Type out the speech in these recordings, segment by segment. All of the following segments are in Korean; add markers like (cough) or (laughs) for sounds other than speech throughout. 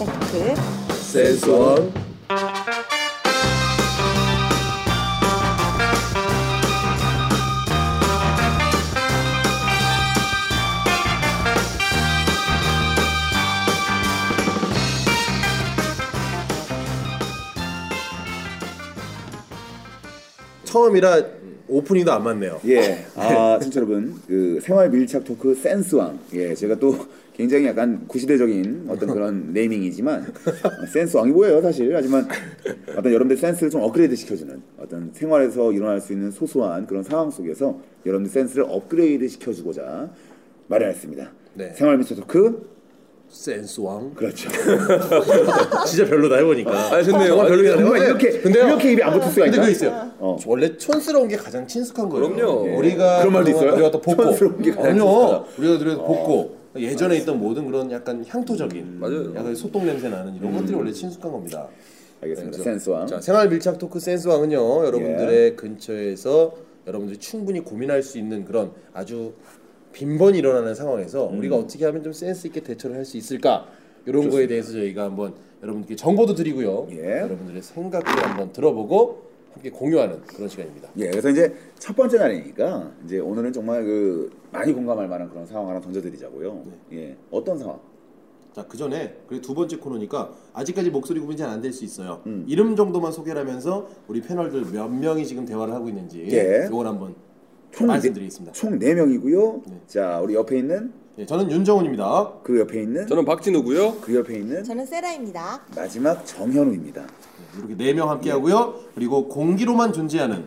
밀착 토크 센스원 처음이라 오프닝도 안 맞네요. 예, 아 청취자 여러분, 그 생활 밀착 토크 센스왕. 예, 제가 또 굉장히 약간 구시대적인 어떤 (laughs) 그런 naming이지만 센스 왕이 뭐예요, 사실. 하지만 어떤 여러분들 센스를 좀 업그레이드 시켜주는 어떤 생활에서 일어날 수 있는 소소한 그런 상황 속에서 여러분들 센스를 업그레이드 시켜주고자 마련했습니다. 네. 생활 밀착 토크 센스 왕. 그렇죠. (laughs) 진짜 별로다 해보니까. 아 좋네요 정말 별로긴 하네요. 정말 이렇게 근데요. 이렇게 입이 안 붙을 수가 근데 있나? 그거 있어요. 어. 원래 촌스러운 게 가장 친숙한 거예요. 그럼요. 예. 우리가 그런 말도 있어요? 우리가 또 복고. 촌스러운 게 가장 그럼요. 친숙하다. 우리가 그래서 복고. 예전에 있던 모든 그런 약간 향토적인, 맞아요. 약간 소똥 냄새 나는 이런 것들이 원래 친숙한 겁니다. 알겠습니다. 그래서- 센스왕. 자, 생활 밀착 토크 센스왕은요. 여러분들의 근처에서 여러분들이 충분히 고민할 수 있는 그런 아주 빈번히 일어나는 상황에서 우리가 어떻게 하면 좀 센스 있게 대처를 할 수 있을까? 이런 거에 대해서 저희가 한번 여러분들께 정보도 드리고요. 예. 여러분들의 생각도 한번 들어보고 함께 공유하는 그런 시간입니다. 예, 그래서 이제 첫 번째 날이니까 이제 오늘은 정말 그 많이 공감할 만한 그런 상황 하나 던져드리자고요. 예, 어떤 상황? 자, 그 전에 그리고 두 번째 코너니까 아직까지 목소리 구분이 잘 안 될 수 있어요. 음. 이름 정도만 소개를 하면서 우리 패널들 몇 명이 지금 대화를 하고 있는지 예. 이걸 한번 총 말씀드리겠습니다. 총 4명이고요. 네. 자, 우리 옆에 있는 예, 저는 윤정훈입니다. 그 옆에 있는 저는 박진우고요 그 옆에 있는 저는 세라입니다. 마지막 정현우입니다. 이렇게 네 명 함께 하고요. 그리고 공기로만 존재하는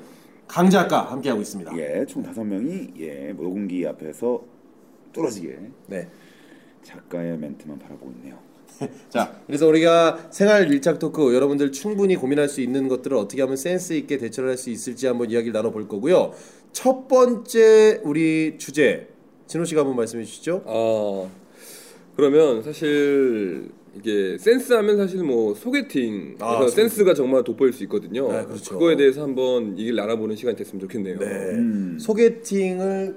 강 작가 함께 하고 있습니다. 예, 총 5명이 예, 녹음기 앞에서 뚫어지게 네. 작가의 멘트만 바라보고 있네요. (laughs) 자, 그래서 우리가 생활 밀착 토크 여러분들 충분히 고민할 수 있는 것들을 어떻게 하면 센스 있게 대처를 할 수 있을지 한번 이야기를 나눠 볼 거고요. 첫 번째 우리 주제 진호 씨가 한번 말씀해 주시죠. 아 그러면 사실 이게 센스하면 사실 뭐 소개팅 아. 센스가 정말 돋보일 수 있거든요. 네, 그렇죠. 거에 대해서 한번 얘기를 나눠보는 시간이 됐으면 좋겠네요. 네. 음. 소개팅을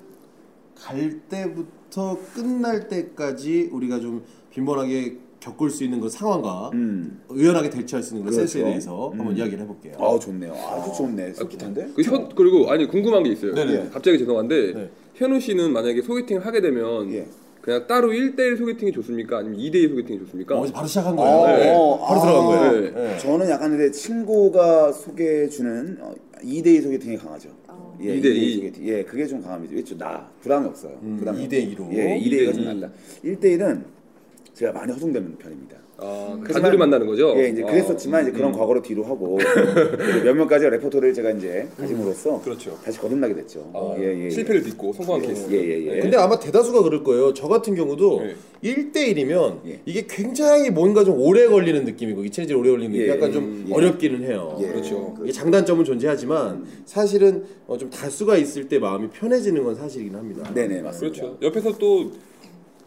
갈 때부터 끝날 때까지 우리가 좀 빈번하게 겪을 수 있는 그 상황과 음. 의연하게 대처할 수 있는 그 그렇죠. 센스에 대해서 한번 음. 이야기를 해볼게요. 아, 좋네요. 아주 좋네. 솔깃한데? 그 현, 그리고 아니 궁금한 게 있어요. 네네. 갑자기 죄송한데 네. 현우 씨는 만약에 소개팅을 하게 되면 예. 그냥 따로 1대1 소개팅이 좋습니까? 아니면 2대2 소개팅이 좋습니까? 어, 바로 시작한 아, 거예요. 네. 어, 바로 아. 들어간 거예요. 네. 네. 저는 약간 근데 친구가 소개해주는 어, 2대2 소개팅이 강하죠. 어. 예, 2대2. 2대2 소개팅. 예, 그게 좀 강합니다. 왜죠? 나 부담이 없어요. 음, 부담이 2대2로. 없고. 예, 2대2가 좀 2대2. 낫다. 1대1은 제가 많이 허둥대는 편입니다. 아, 그렇지만- 단둘이 만나는 거죠? 예, 이제 아, 그랬었지만 이제 그런 과거로 뒤로 하고 (laughs) 이제 몇 명까지 레포토를 제가 이제 가짐으로써 그렇죠. 다시 거듭나게 됐죠. 아, 예, 예, 실패를 딛고 성공한 케이스. 예, 예, 예. 근데 아마 대다수가 그럴 거예요. 저 같은 경우도 네. 1대1이면 예. 이게 굉장히 뭔가 좀 오래 걸리는 느낌이고 익체질 오래 걸리는 느낌 예, 약간 좀 예. 어렵기는 해요. 예, 그렇죠. 이게 장단점은 존재하지만 사실은 어, 좀 다수가 있을 때 마음이 편해지는 건 사실이긴 합니다. 네 네 맞습니다. 그렇죠. 옆에서 또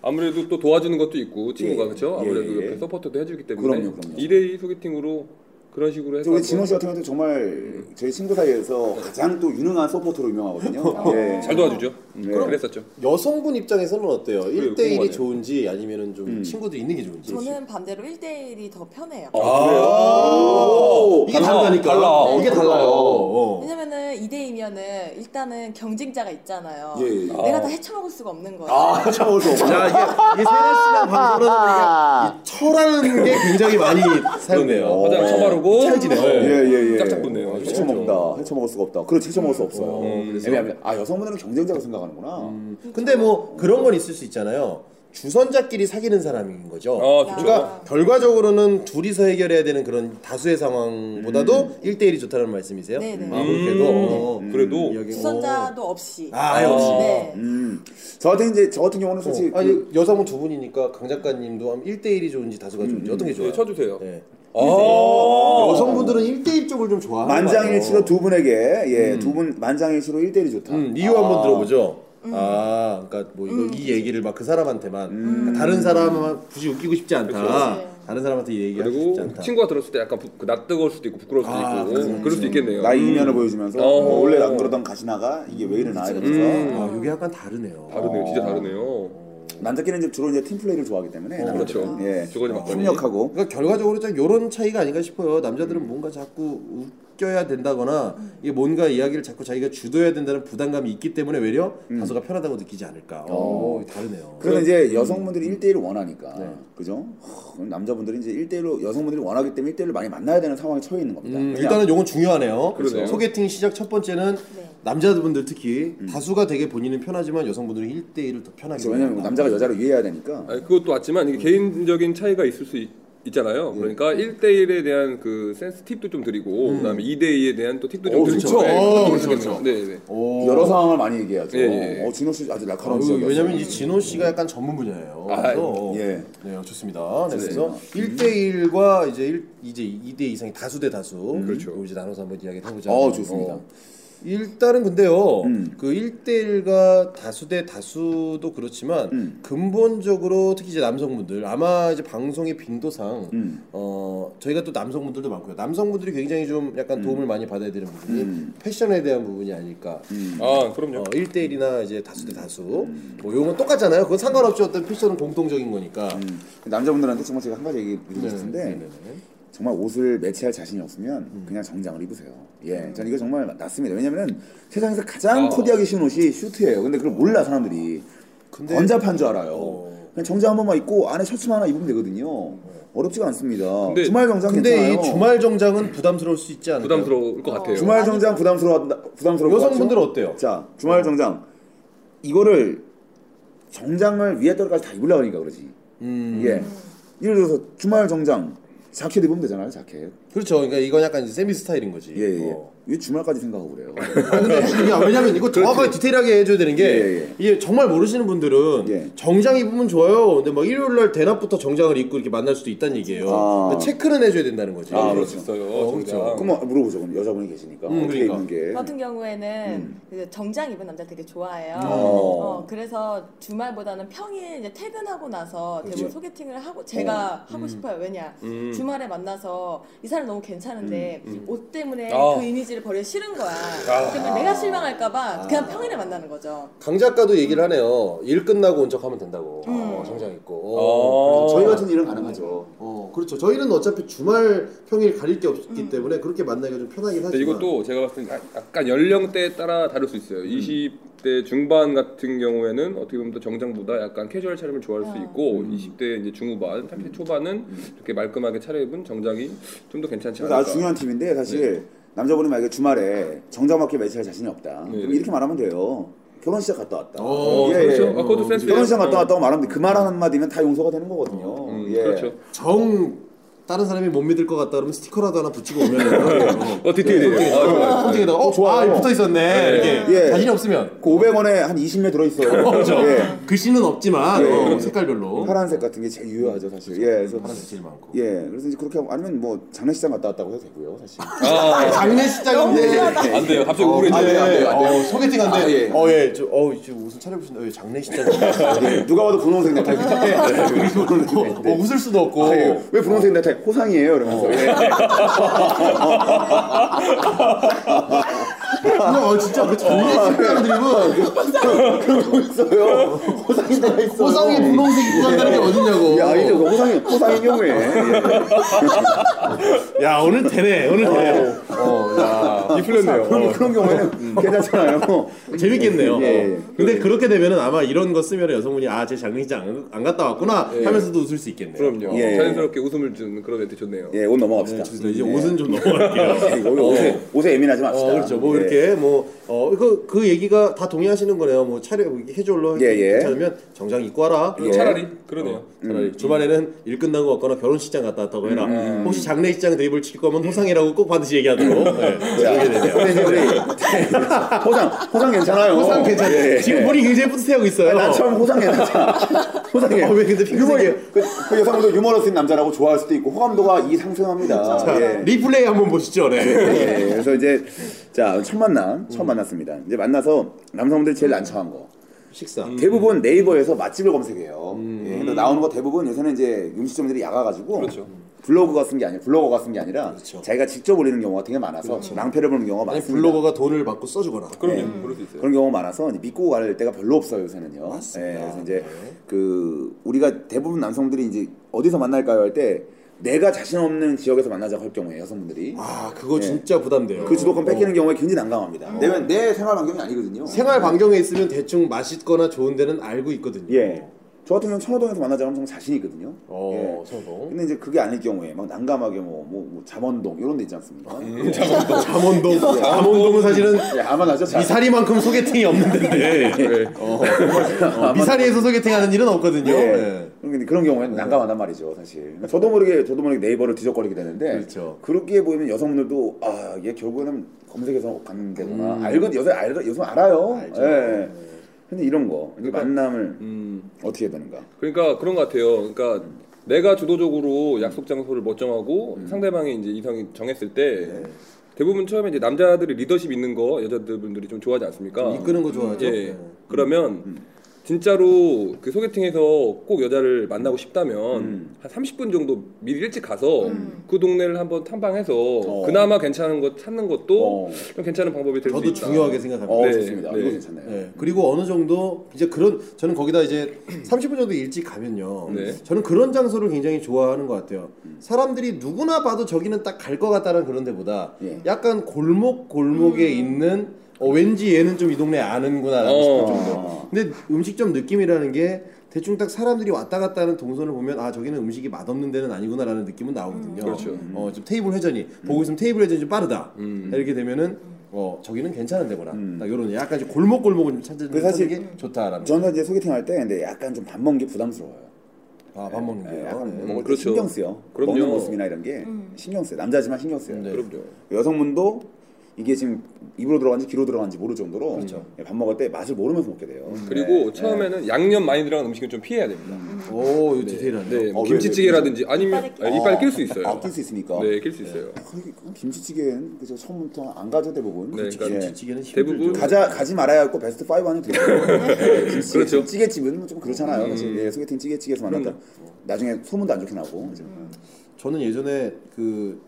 아무래도 또 도와주는 것도 있고 친구가 예, 그렇죠. 예, 아무래도 예. 옆에 서포터도 해주기 때문에 그럼요, 그럼요. 2대2 소개팅으로 그런 식으로 해서 우리 진호 씨 같은 경우도 정말 저희 친구 사이에서 가장 또 유능한 서포터로 유명하거든요. (laughs) 예. 잘 도와주죠. 네. 그랬었죠. 여성분 입장에서는 어때요? 그래요, 1대1이 궁금하네요. 좋은지 아니면은 좀 음. 친구들 있는 게 좋은지? 저는 반대로 1대1이 더 편해요. 아, 이게 달라, 다르다니까. 달라. 이게 달라요. 어. 왜냐면은 2대2면은 일단은 경쟁자가 있잖아요. 예, 예. 내가 다 헤쳐먹을 수가 없는 거예요. 아, 참을 수 없어. 자 이게 이 세례 씨랑 방송은 이게 이 처라는 게 굉장히 많이 사용돼요. 화장 처바르 고 찰지네요. 예, 예, 예. 짝짝 붙네요. 아주 헤쳐먹다. 헤쳐먹을 수가 없다. 그렇지, 헤쳐먹을 수 없어요. 어, 그래서- 애매합니다. 아, 여성분들은 경쟁자로 생각하는구나. 근데 뭐 그런 건 있을 수 있잖아요. 주선자끼리 사귀는 사람인 거죠. 아, 좋죠. 그러니까 결과적으로는 둘이서 해결해야 되는 그런 다수의 상황보다도 일 1대1이 좋다는 말씀이세요? 네네. 아, 그렇게도 어, 음, 그래도 여기- 주선자도 없이. 아, 아예 없이. 네. 음. 저 같은 이제 저 같은 경우는 솔직히 어, 아니 그- 여성분 두 분이니까 강 작가님도 한 1대1이 좋은지 다수가 좋은지 어떤 게 좋아요? 예, 쳐주세요. 네. 아, 여성분들은 1대1 쪽을 좀 좋아하는 만장일치로. 두 분에게 예, 두분 만장일치로 1대1이 좋다. 음, 이유 한번 아. 들어보죠. 아, 그러니까 뭐 이거 이 얘기를 막 그 사람한테만 그러니까 다른 사람은 굳이 웃기고 싶지 않다. 그렇죠. 다른 사람한테 이 얘기하고 싶지 않다. 친구가 들었을 때 약간 부, 그 낯뜨거울 수도 있고 부끄러울 수도 아, 있고 그렇죠. 그럴 수도 있겠네요. 나의 이면을 보여주면서 어. 어, 원래 안 그러던 가시나가 이게 왜 이러나 이러면서 음. 아, 이게 약간 다르네요. 다르네요. 진짜 다르네요. 남자끼리는 이제 주로 이제 팀 플레이를 좋아하기 때문에 남자들은. 그렇죠. 예. 주거니 받거니. 협력하고 그러니까 결과적으로 좀 이런 차이가 아닌가 싶어요. 남자들은 뭔가 자꾸 웃겨야 된다거나 이게 뭔가 이야기를 자꾸 자기가 주도해야 된다는 부담감이 있기 때문에 외려 다소가 편하다고 느끼지 않을까. 어, 다르네요. 그래서 이제 여성분들이 1대1을 원하니까 그죠? 허, 남자분들이 이제 1대1로 여성분들이 원하기 때문에 1대1로 많이 만나야 되는 상황에 처해 있는 겁니다. 음, 일단은 요건 중요하네요. 그러네요. 소개팅 시작 첫 번째는 네. 남자분들 특히 다수가 되게 본인은 편하지만 여성분들은 1대1을 더 편하게 그렇죠. 왜냐면 남자가 여자를 이해해야 되니까 아니, 그것도 왔지만 이게 개인적인 차이가 있을 수 있, 잖아요 예. 그러니까 1대1에 대한 그 센스 팁도 좀 드리고 그다음에 2대2에 대한 또 팁도 좀 오, 드리고. 그렇죠. 네, 어, 그렇죠. 그렇죠, 그렇죠. 네, 네. 오. 여러 상황을 많이 얘기하죠. 예, 예. 어, 진호 씨 아주 날카로운 아유, 지역이었어요. 왜냐면 이 진호 씨가 약간 전문 분야예요. 아, 그래서 예. 네, 좋습니다. 네, 그래서 1대1과 이제 1, 이제 2대 이상이 다수 대 다수. 그렇죠. 이거 이제 나눠서 한번 이야기를 해보자. 어, 좋습니다. 일단은 근데요, 음. 그 1대1과 다수 대 다수도 그렇지만 음. 근본적으로 특히 이제 남성분들 아마 이제 방송의 빈도상 음. 어 저희가 또 남성분들도 많고요. 남성분들이 굉장히 좀 약간 도움을 많이 받아야 되는 부분이 음. 패션에 대한 부분이 아닐까. 아, 그럼요. 어, 1대1이나 이제 다수 대 다수 뭐 이건 똑같잖아요. 그건 상관없이 어떤 패션은 공통적인 거니까. 음, 남자분들한테 정말 제가 한 가지 얘기 드리고 네네, 싶은데 네 네 네. 정말 옷을 매치할 자신이 없으면 음. 그냥 정장을 입으세요. 예, 저는 이거 정말 맞습니다. 왜냐면은 세상에서 가장 아. 코디하기 쉬운 옷이 슈트예요. 근데 그걸 몰라 사람들이. 근데- 번잡한 줄 알아요. 어. 그냥 정장 한 번만 입고 안에 셔츠만 하나 입으면 되거든요. 어렵지가 않습니다. 근데- 주말 정장 근데 괜찮아요. 이 주말 정장은 부담스러울 수 있지 않을까요? 부담스러울 것 같아요. 주말 정장 부담스러워 부담스러워. 여성분들은 어때요? 자, 주말 정장 이거를 정장을 위에 떨까지 다 입으려고 하니까 그러지. 음. 예. 예를 들어서 주말 정장 자켓 입으면 되잖아요, 자켓. 그렇죠. 그러니까 이건 약간 이제 세미 스타일인 거지. 예, 예. 어. 왜 주말까지 생각하고 그래요? 아, 근데 이게 왜냐면 이거 정확하게 디테일하게 해줘야 되는 게 예, 예. 이게 정말 모르시는 분들은 예. 정장 입으면 좋아요. 근데 막 일요일 날 대낮부터 정장을 입고 이렇게 만날 수도 있다는 얘기예요. 아. 근데 체크는 해줘야 된다는 거지. 아, 그렇죠. 어. 그렇죠. 그럼 뭐 물어보죠. 그럼 여자분이 계시니까 음, 어떻게 그러니까. 입는 게? 같은 경우에는 그 정장 입은 남자 되게 좋아해요. 음. 어. 어, 그래서 주말보다는 평일 이제 퇴근하고 나서. 대부분 소개팅을 하고 제가 하고 싶어요. 왜냐 음. 주말에 만나서 이 사람 너무 괜찮은데 음, 옷 때문에 아. 그 이미지를 버리기 싫은 거야. 아. 그러면 내가 실망할까봐 그냥 평일에 만나는 거죠. 강 작가도 얘기를 하네요. 일 끝나고 온 척하면 된다고. 음. 어, 정장 입고. 어. 어, 저희 같은 일은 가능하죠. 어, 그렇죠. 저희는 어차피 주말 평일 가릴 게 없기 때문에 그렇게 만나기가 좀 편하긴 하지만. 이것도 제가 봤을 때 약간 연령대에 따라 다를 수 있어요. 20대 중반 같은 경우에는 어떻게 보면 또 정장보다 약간 캐주얼 차림을 좋아할 수 있고 20대 이제 중후반, 30대 초반은 이렇게 말끔하게 차려입은 정장이 좀 더 괜찮지 않을까. 아주 중요한 팁인데 사실 남자분이 만약에 주말에 정장 맞게 매치할 자신이 없다. 네. 그럼 이렇게 말하면 돼요. 결혼 시작 갔다 왔다. 어, 그렇죠. 아, 그것도 센스 결혼 시작 있어요. 갔다 왔다고 말하면 그 말 한마디면 다 용서가 되는 거거든요. 음, 예. 그렇죠. 정 다른 사람이 못 믿을 것 같다 그러면 스티커라도 하나 붙이고 오면 (laughs) 어 디테일이에요. 아, 좋아요. 손등에다가 어, 좋아요. 아, 붙어 있었네. 이렇게 예. 자신이 없으면 그 500원에 한 20매 들어 있어요. (laughs) 그렇죠. 예. 글씨는 없지만 예. 어, 색깔별로 파란색 같은 게 제일 유효하죠 사실. 예, 그래서 파란색 제일 많고. 예, 그래서 이제 그렇게 하고 아니면 뭐 장례식장 갔다 왔다고 해도 되고요, 사실. 아, 장례식장인데 안 돼요. 갑자기 어, 우울해져요. 아, 네. 안 돼요, 안 돼요. 어, 소개팅한데 아, 예. 어, 예. 저, 어, 지금 옷을 차려보신다. 예, 장례식장. (laughs) 예, 누가 봐도 분홍색 넥타이. 어, 어, 웃을 수도 없고. 아, 예. 왜 분홍색 넥타이? 호상이에요, 이러면서. 예. 근데 어, 진짜 그 장례식장 드립은 그러고 있어요. 호상이 내가 있어. 호상이 분홍색 입고 간다는 게 어딨냐고. 야, 이제 그 호상이 호상인 경우에. 예. 야, 오늘 되네. 오늘 되네. 어, 야. 이 풀렸네요. 그런, 어. 그런 경우에는 (laughs) 괜찮잖아요. 재밌겠네요. 예, 예. 어. 근데 그렇게 되면은 아마 이런 거 쓰면 여성분이 아, 제 장례식장 안, 안 갔다 왔구나 하면서도 웃을 수 있겠네요. 그럼요. 예. 자연스럽게 웃음을 주는 그런 멘트 좋네요. 예, 옷 넘어갑시다. 좋습니다. 이제 옷은 좀 넘어갈게요. 예, (laughs) 옷, 옷에, 옷에 예민하지 맙시다. 어, 그렇죠. 뭐 예. 이렇게 뭐 어, 그, 그 얘기가 다 동의하시는 거네요. 뭐 차려 해줄로 예, 예. 괜찮으면 정장 입고 와라. 예. 차라리 그러네요. 차라리 주말에는 일 끝나고 왔거나 결혼식장 갔다 왔다고 해라. 혹시 장례식장 드립을 칠 거면 호상이라고 꼭 반드시 얘기하도록. 네. 자, 그렇게 되네요. 근데 이제 우리 호상, 호상 괜찮아요. 호상 괜찮아요. 예, 예. 지금 머리 굉장히 뿌듯해하고 있어요. 난 처음 호상 괜찮아. 호상해. 어, 왜 근데 핑크색이에요? 그, 그 여성분도 유머러스인 남자라고 좋아할 수도 있고 호감도가 이 상승합니다. 자, 예. 리플레이 한번 보시죠. 네. 예, 그래서 이제 자 첫 만남 처음 만났습니다. 이제 만나서 남성분들 제일 난처한 거 식사. 대부분 네이버에서 맛집을 검색해요. 예, 근데 나오는 거 대부분 요새는 이제 음식점들이 약아가지고 그렇죠. 블로그가 쓴 게 아니라 블로거가 쓴 게 아니라 그렇죠. 자기가 직접 올리는 경우가 되게 많아서 낭패를 보는 경우가 많습니다. 블로거가 돈을 받고 써주거나. 그럼요. 네. 그럴 수 있어요. 그런 경우가 많아서 이제 믿고 갈 때가 별로 없어요 요새는요. 맞습니다. 예, 그래서 이제 네. 그 우리가 대부분 남성들이 이제 어디서 만날까요 할 때 내가 자신 없는 지역에서 만나자고 할 경우에 여성분들이 아 그거 네. 진짜 부담돼요. 그 주도권 뺏기는 어. 경우에 굉장히 난감합니다. 내, 내 생활 환경이 아니거든요. 생활 반경에 있으면 대충 맛있거나 좋은 데는 알고 있거든요. 예. 저 같은 경우는 천호동에서 만나자고 하면 자신 있거든요. 어, 예. 성동. 근데 이제 그게 아닐 경우에 막 난감하게 뭐, 뭐, 뭐 잠원동 이런 데 있지 않습니까? 예. 잠원동. 잠원동은 사실은 예, 아마 나죠. 자- 미사리만큼 소개팅이 없는 데인데. 네. 어, 어, 미사리에서 소개팅하는 일은 없거든요. 예. 네. 근데 그런 경우에는 난감하단 말이죠, 사실. 저도 모르게 저도 모르게 네이버를 뒤적거리게 되는데 그렇죠. 그렇게 보이면 여성분들도 아, 얘 결국에는 검색해서 가는 데구나. 음. 알거 여성 알 여성 알아요. 알죠. 예. 근데 이런 거 그러니까- 만남을 음. 어떻게 해야 되는가? 그러니까 그런 것 같아요. 그러니까 내가 주도적으로 약속 장소를 뭐 정하고 음. 상대방이 이제 이성이 정했을 때 네. 대부분 처음에 이제 남자들이 리더십 있는 거 여자분들이 좀 좋아하지 않습니까? 이끄는 거 좋아하죠. 예. 네. 그러면 진짜로 그 소개팅에서 꼭 여자를 만나고 싶다면 음. 한 30분 정도 미리 일찍 가서 그 동네를 한번 탐방해서 그나마 괜찮은 것 찾는 것도 어. 좀 괜찮은 방법이 될수 저도 있다. 중요하게 생각합니다. 어, 네, 좋습니다. 네. 이거 괜찮네요. 네. 그리고 어느 정도 이제 그런 저는 거기다 이제 30분 정도 일찍 가면요. 네. 저는 그런 장소를 굉장히 좋아하는 것 같아요. 사람들이 누구나 봐도 저기는 딱 갈 것 같다는 그런 데보다 예. 약간 골목 골목에 있는 어, 왠지 얘는 좀 이 동네 아는구나라고 싶을 어. 정도. 근데 음식점 느낌이라는 게 대충 딱 사람들이 왔다 갔다 하는 동선을 보면 아 저기는 음식이 맛없는 데는 아니구나라는 느낌은 나오거든요. 그렇죠. 어, 좀 테이블 회전이 보고 있으면 테이블 회전이 좀 빠르다. 음. 이렇게 되면은 어 저기는 괜찮은 데구나. 음. 딱 이런 약간 좀 골목 골목을 좀 찾는 그 사실 찾는 게 좋다라는. 저는 이제 소개팅 할 때 근데 약간 좀 밥 먹는 게 부담스러워요. 아밥 먹는 예, 게요. 약간 네. 먹을 때 그렇죠. 신경 쓰여. 그럼요. 먹는 모습이나 이런 게 신경 쓰여. 남자지만 신경 쓰여. 네. 그럼요. 여성분도 이게 지금 입으로 들어간지 귀로 들어간지 모를 정도로 그렇죠. 예, 밥 먹을 때 맛을 모르면서 먹게 돼요. 그리고 네. 처음에는 양념 많이 들어간 음식은 좀 피해야 됩니다. 오 이거 디테일하네요. 네, 뭐 어, 김치찌개라든지 아니면 이빨에 끼- 아, 이빨 낄수 있어요. 아, 낄수 있으니까. 네, 낄 수 있어요. 아, 이게 김치찌개는 그저 처음부터 안 가죠 대부분. 네, 그러니까 예. 김치찌개는 대부분. 가자 가지 말아야 할거 베스트 5 안에 들어요. 네, 김치, 그렇죠. 찌개집은 좀 그렇잖아요. 음. 사실 예, 소개팅 찌개집에서 만났다. 나중에 소문도 안 좋게 나고. 그죠? 저는 예전에 그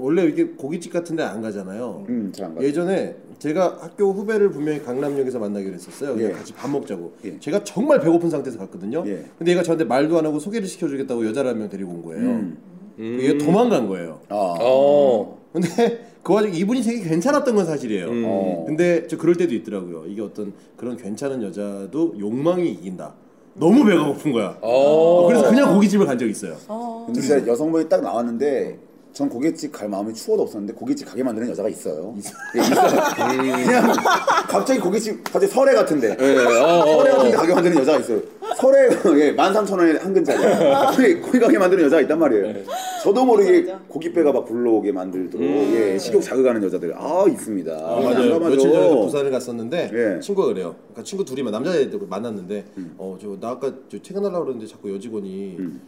원래 이렇게 고깃집 같은 데 안 가잖아요. 음. 예전에 제가 학교 후배를 분명히 강남역에서 만나기로 했었어요. 예. 같이 밥 먹자고. 예. 제가 정말 배고픈 상태에서 갔거든요. 예. 근데 얘가 저한테 말도 안 하고 소개를 시켜주겠다고 여자를 한 명 데리고 온 거예요. 음. 얘가 도망간 거예요. 아. 어. 근데 (laughs) 그 와중에 이분이 되게 괜찮았던 건 사실이에요. 음. 어. 근데 저 그럴 때도 있더라고요. 이게 어떤 그런 괜찮은 여자도 욕망이 이긴다. 너무 배가 고픈 거야. 어. 그래서 그냥 고깃집을 간 적이 있어요. 어. 근데 진짜 여성분이 딱 나왔는데 전 고깃집 갈 마음이 추워도 없었는데 고깃집 가게 만드는 여자가 있어요. 예, 있어요. 그냥 갑자기 고깃집 갑자기 설해 같은데 네, 어, 어, 설해 어. 같은데 가게 만드는 여자가 있어요. 설해 예, 13,000원에 한 근짜리. 거기, 거기 가게 만드는 여자가 있단 말이에요. 저도 모르게 맞아. 고깃배가 막 불러오게 만들도록 예, 식욕 자극하는 여자들 아 있습니다. 아, 맞아요. 며칠 전에 부산을 갔었는데 예. 친구가 그래요. 그러니까 친구 둘이 남자애들 만났는데 어저 나 아까 저 퇴근하려고 그러는데 자꾸 여직원이 음.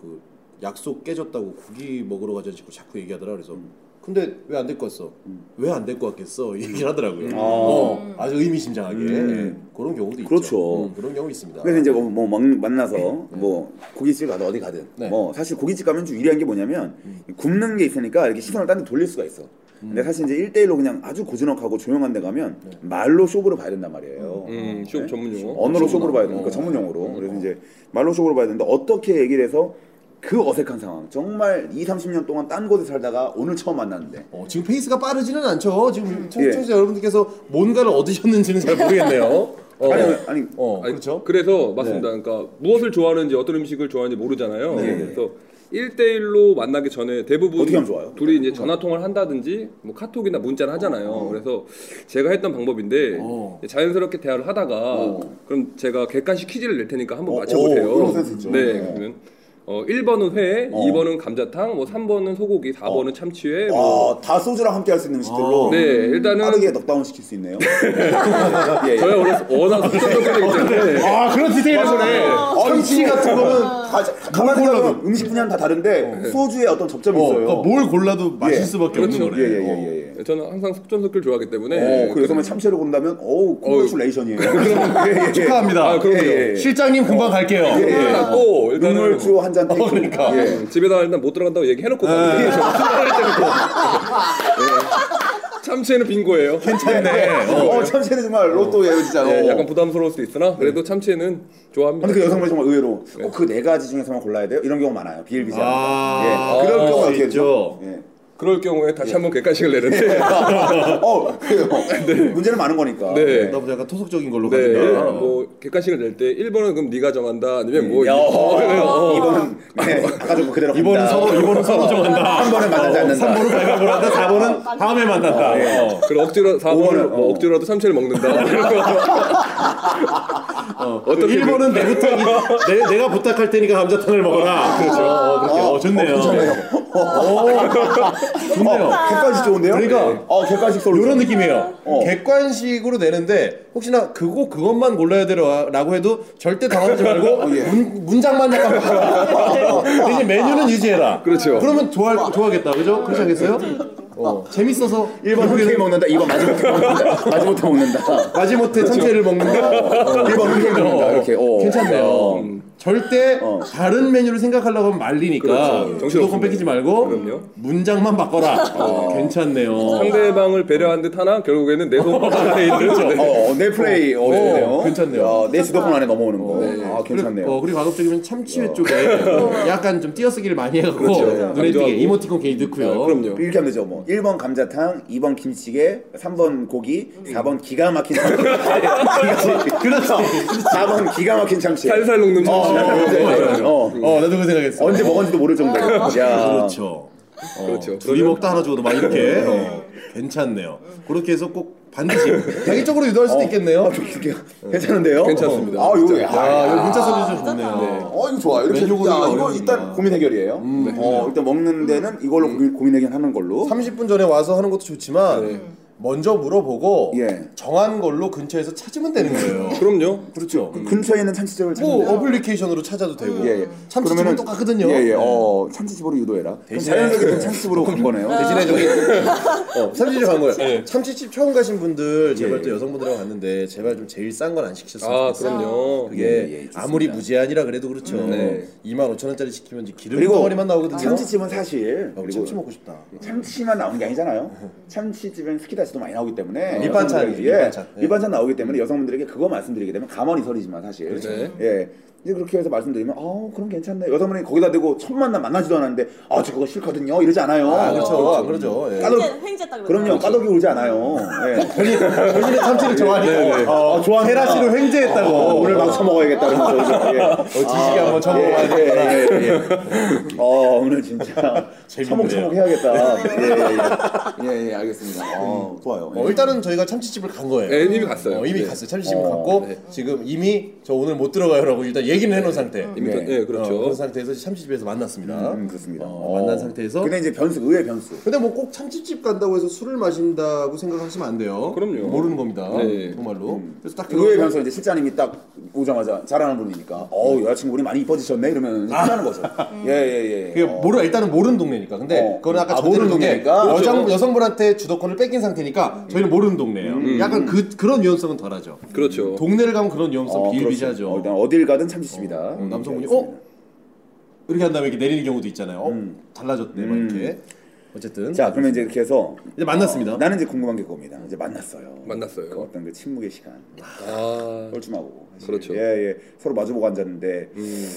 그 약속 깨졌다고 고기 먹으러 가자는 식으로 자꾸 얘기하더라. 그래서 근데 왜안 데리고 왔어? 왜안 데리고 왔겠어? 이 얘기를 하더라고요. 어, 아주 의미심장하게 음. 예, 그런 경우도 있죠. 그렇죠. 음, 그런 경우 있습니다. 그래서 이제 뭐, 뭐 먹- 만나서 뭐 고깃집 가든 어디 가든 네. 뭐 사실 고깃집 가면 좀 유리한 게 뭐냐면 굽는 게 있으니까 이렇게 시선을 딴 데 돌릴 수가 있어. 근데 사실 이제 1대1로 그냥 아주 고즈넉하고 조용한 데 가면 말로 쇼부를 봐야 된단 말이에요. 음, 쇼 전문 용어. 언어로 쇼부를 봐야 어. 되니까 전문 용어로. 그래서 이제 말로 쇼부를 봐야 되는데 어떻게 얘기를 해서 그 어색한 상황. 정말 2, 30년 동안 딴 곳에 살다가 오늘 처음 만났는데 어, 지금 페이스가 빠르지는 않죠. 지금 예. 청취자 여러분들께서 뭔가를 얻으셨는지는 잘 모르겠네요. (laughs) 어, 아니 아니 어, 아니, 그렇죠. 그래서 맞습니다. 그러니까 무엇을 좋아하는지 어떤 음식을 좋아하는지 모르잖아요. 네. 그래서 1대1로 만나기 전에 대부분 어떻게 하면 좋아요? 둘이 이제 전화 통화를 한다든지 뭐 카톡이나 문자를 하잖아요. 그래서 제가 했던 방법인데 어. 자연스럽게 대화를 하다가 어. 그럼 제가 객관식 퀴즈를 낼 테니까 한번 어, 맞춰보세요. 어. 네, 어. 그러면 어, 1번은 회, 어. 2번은 감자탕, 뭐 3번은 소고기, 4번은 참치회. 뭐. 아, 다 소주랑 함께 할 수 있는 음식들로 아. 네, 일단은 빠르게 넉다운 시킬 수 있네요. (laughs) 예, 예. 저야 워낙 워낙 속도적이기 때문에 아 그런 디테일을 보네. 참치 같은 거는 다, 가만히 보면 음식 분야는 다 다른데 소주에 어떤 접점이 어, 있어요. 그러니까 뭘 골라도 마실 예. 수밖에 그렇죠. 없는 거네. 예, 예, 예, 예, 예. 저는 항상 속전속결 좋아하기 때문에 어, 그 여성분 참치를 고른다면 어우 콩글레이션이에요. (laughs) 예, 예. 축하합니다. 아, 그럼요. 예, 예. 실장님 금방 갈게요. 예, 예. 하고 일단은 눈물주 한잔 떼고. 그러니까. 예. 집에다 일단 못 들어간다고 얘기해놓고 네. 가는데 참치에는 빙고예요. 괜찮네. 어, 참치는 정말 로또예요, 진짜. 예, 어. 약간 부담스러울 수도 있으나 그래도 참치에는 좋아합니다. 근데 그 여성분이 정말 의외로 꼭 그 네 가지 중에서만 골라야 돼요? 이런 경우 많아요. 비일비재한. 아, 예. 그럴 아, 경우 어떻게 있죠. 되죠? 예. 그럴 경우에 다시 한번 객관식을 내는데 (laughs) 어, 그래요. 문제는 많은 거니까. 네. 나보다 약간 토속적인 걸로 네, 가든가. 뭐 객관식을 낼 때 1번은 그럼 네가 정한다 아니면 뭐 야, 이- 어, 이번은 네, 아까 좀 그대로 이번은. 서로 이번은 서로 정한다. 한 번에 만나지 않는다. 3번은 발각을 한다. 4번은 다음에 만난다. 예. 어. 그럼 억지로 4번을 오번은, 뭐 (laughs) 어. 억지로라도 참치를 먹는다. 어, 어떻게 1번은 내 부탁, 내, 내가 부탁할 테니까 감자탕을 먹어라. 그렇죠. 어, 그렇게. 어, 좋네요. (laughs) 좋네요. 어, 객관식 좋은데요? 그러니까. 어, 객관식 솔루션. 이런 느낌이에요. 어. 객관식으로 내는데 혹시나 그거 그것만 골라야 되라고 해도 절대 당황하지 말고 (laughs) 예. 문, 문장만 약간 바꿔. 대신 메뉴는 유지해라. 그렇죠. 그러면 좋아 좋아하겠다. 그죠? 그렇지 않겠어요? 어. 재밌어서 1번 흔쾌히 먹는다. 2번 마지못해 먹는다. (laughs) 마지못해 먹는다. 마지못해 참치를 먹는다. 1번 흔쾌히 먹는다. 이렇게. 어. 괜찮네요. 어. 절대 어. 다른 메뉴를 생각하려고 하면 말리니까 그렇죠. 주도권 정신없습니다. 뺏기지 말고 그럼요. 문장만 바꿔라. 어, 괜찮네요. 상대방을 배려한 듯 하나 결국에는 내손 안에 (laughs) 있는 그렇죠. 네. 어, 내 플레이 어, 좋네요. 괜찮네요. 야, 내 주도권 안에 넘어오는 거. 아, 괜찮네요. 그리고, 어, 그리고 가급적이면 참치회 쪽에 (laughs) 약간 좀 띄어쓰기를 많이 해갖고 그렇죠. 눈에 띄게. 이모티콘 괜히 넣고요. 아, 그럼요. 이렇게 하면 되죠. 뭐 1번 감자탕, 2번 김치찌개, 3번 고기, 4번 기가 막힌 참치. (laughs) 그렇지. 4번 기가 막힌 참치. 살살 녹는 참치. 어, 어. 어, 나도 그 생각했어. 언제 먹었는지도 모를 정도로. 야. 그렇죠. 어, 그렇죠. 둘이 먹다 하나 줘도 막 이렇게 어, 괜찮네요. 그렇게 해서 꼭 반드시 자기 쪽으로 유도할 수도 있겠네요. 아, 좀 이렇게 괜찮은데요? 괜찮습니다. 아, 이거 야, 아, 여기 문자 써주셔서 좋네요. 어 이거 좋아. 이렇게 메뉴 야, 고르기가 이거 어렵구나. 일단 고민 해결이에요. 어 일단 먹는 데는 이걸로 고민, 고민 해결하는 걸로. 30분 전에 와서 하는 것도 좋지만 먼저 물어보고 예. 정한 걸로 근처에서 찾으면 되는 거예요. 그럼요. 그렇죠. 그 근처에 있는 참치집을 찾는 뭐데 어플리케이션으로 찾아도 되고 예, 예. 참치집은 똑같거든요. 예, 예. 어, 참치집으로 유도해라. 그럼 대신에- 자연스럽게 (laughs) 참치집으로 간 거네요. 대신에 저기 어, 참치집 간 거예요. 참치집 처음 가신 분들 제발 예. 또 여성분들하고 갔는데 제발 좀 제일 싼 건 안 시키셨으면 아 좋겠어요. 그럼요. 그게 예, 예, 좋습니다. 아무리 무제한이라 그래도 그렇죠. 네. 2만 5천 원짜리 시키면 이제 기름 그리고 덩어리만 나오거든요. 참치집은 사실 어, 그리고 참치 먹고 싶다. 참치만 나오는 게 아니잖아요. 참치집엔 스키다시 도 많이 나오기 때문에 밑반찬이죠, 여성분들에게- 예, 밑반찬. 예. 밑반찬 나오기 때문에 여성분들에게 그거 말씀드리게 되면 가만히 서리지만 사실 네. 예 이제 그렇게 해서 말씀드리면 아 그럼 괜찮네 여성분이 거기다 대고 첫 만나 만나지도 않았는데 아저 그거 싫거든요 이러지 않아요. 아 그렇죠. 안 그러죠. 예. 까도- 횡재 횡재 딱 그럼요 까덕이 울지 않아요. 예. (laughs) 본인의 참치를 좋아하니까 어, 좋아하는 테라시로 횡재했다고 어, 오늘 막 처먹어야겠다 그러면서 예. 어, 지식에 한번 쳐먹어야 예. 예, 예, 예. 어 오늘 진짜. (laughs) 처먹처먹 해야겠다. 예예예 예, 예, 알겠습니다. 어, 좋아요. 어, 일단은 저희가 참치집을 간 거예요. 네, 이미 갔어요. 어, 이미 네. 갔어요. 참치집을 어, 갔고 네. 지금 이미 저 오늘 못 들어가요라고 일단 얘기는 해놓은 상태. 이미 네. 예 그렇죠. 어, 그런 상태에서 참치집에서 만났습니다. 음, 그렇습니다. 어, 만난 상태에서 근데 이제 변수 의외 변수. 근데 뭐 꼭 참치집 간다고 해서 술을 마신다고 생각하시면 안 돼요. 그럼요. 모르는 겁니다. 네. 정말로. 그래서 딱 의외 변수 이제 실장님이 딱 오자마자 잘하는 분이니까 어우 여자친구분이 많이 이뻐지셨네 이러면 끝나는 거죠. 예예예. (laughs) 그게 모르 일단은 모르는 동네니까. 근데 어. 그거는 아까 아, 모르는 동네니까? 여성 그렇죠. 여성분한테 주도권을 뺏긴 상태니까 저희는 모르는 동네예요. 약간 그 그런 위험성은 덜하죠. 그렇죠. 동네를 가면 그런 위험성 어, 비일비재하죠. 그렇죠. 어, 일단 어딜 가든 참치집이다. 어, 음, 남성분이. 어 이렇게 한 다음에 이렇게 내리는 경우도 있잖아요. 어, 음. 달라졌네 막 음. 이렇게. 어쨌든 자 그러면 이제 이렇게 해서 이제 만났습니다. 어, 나는 이제 궁금한 게 그겁니다. 이제 만났어요. 만났어요. 그 어떤 그 침묵의 시간. 아. 사실. 그렇죠. 예, 예. 서로 마주보고 앉았는데, 음.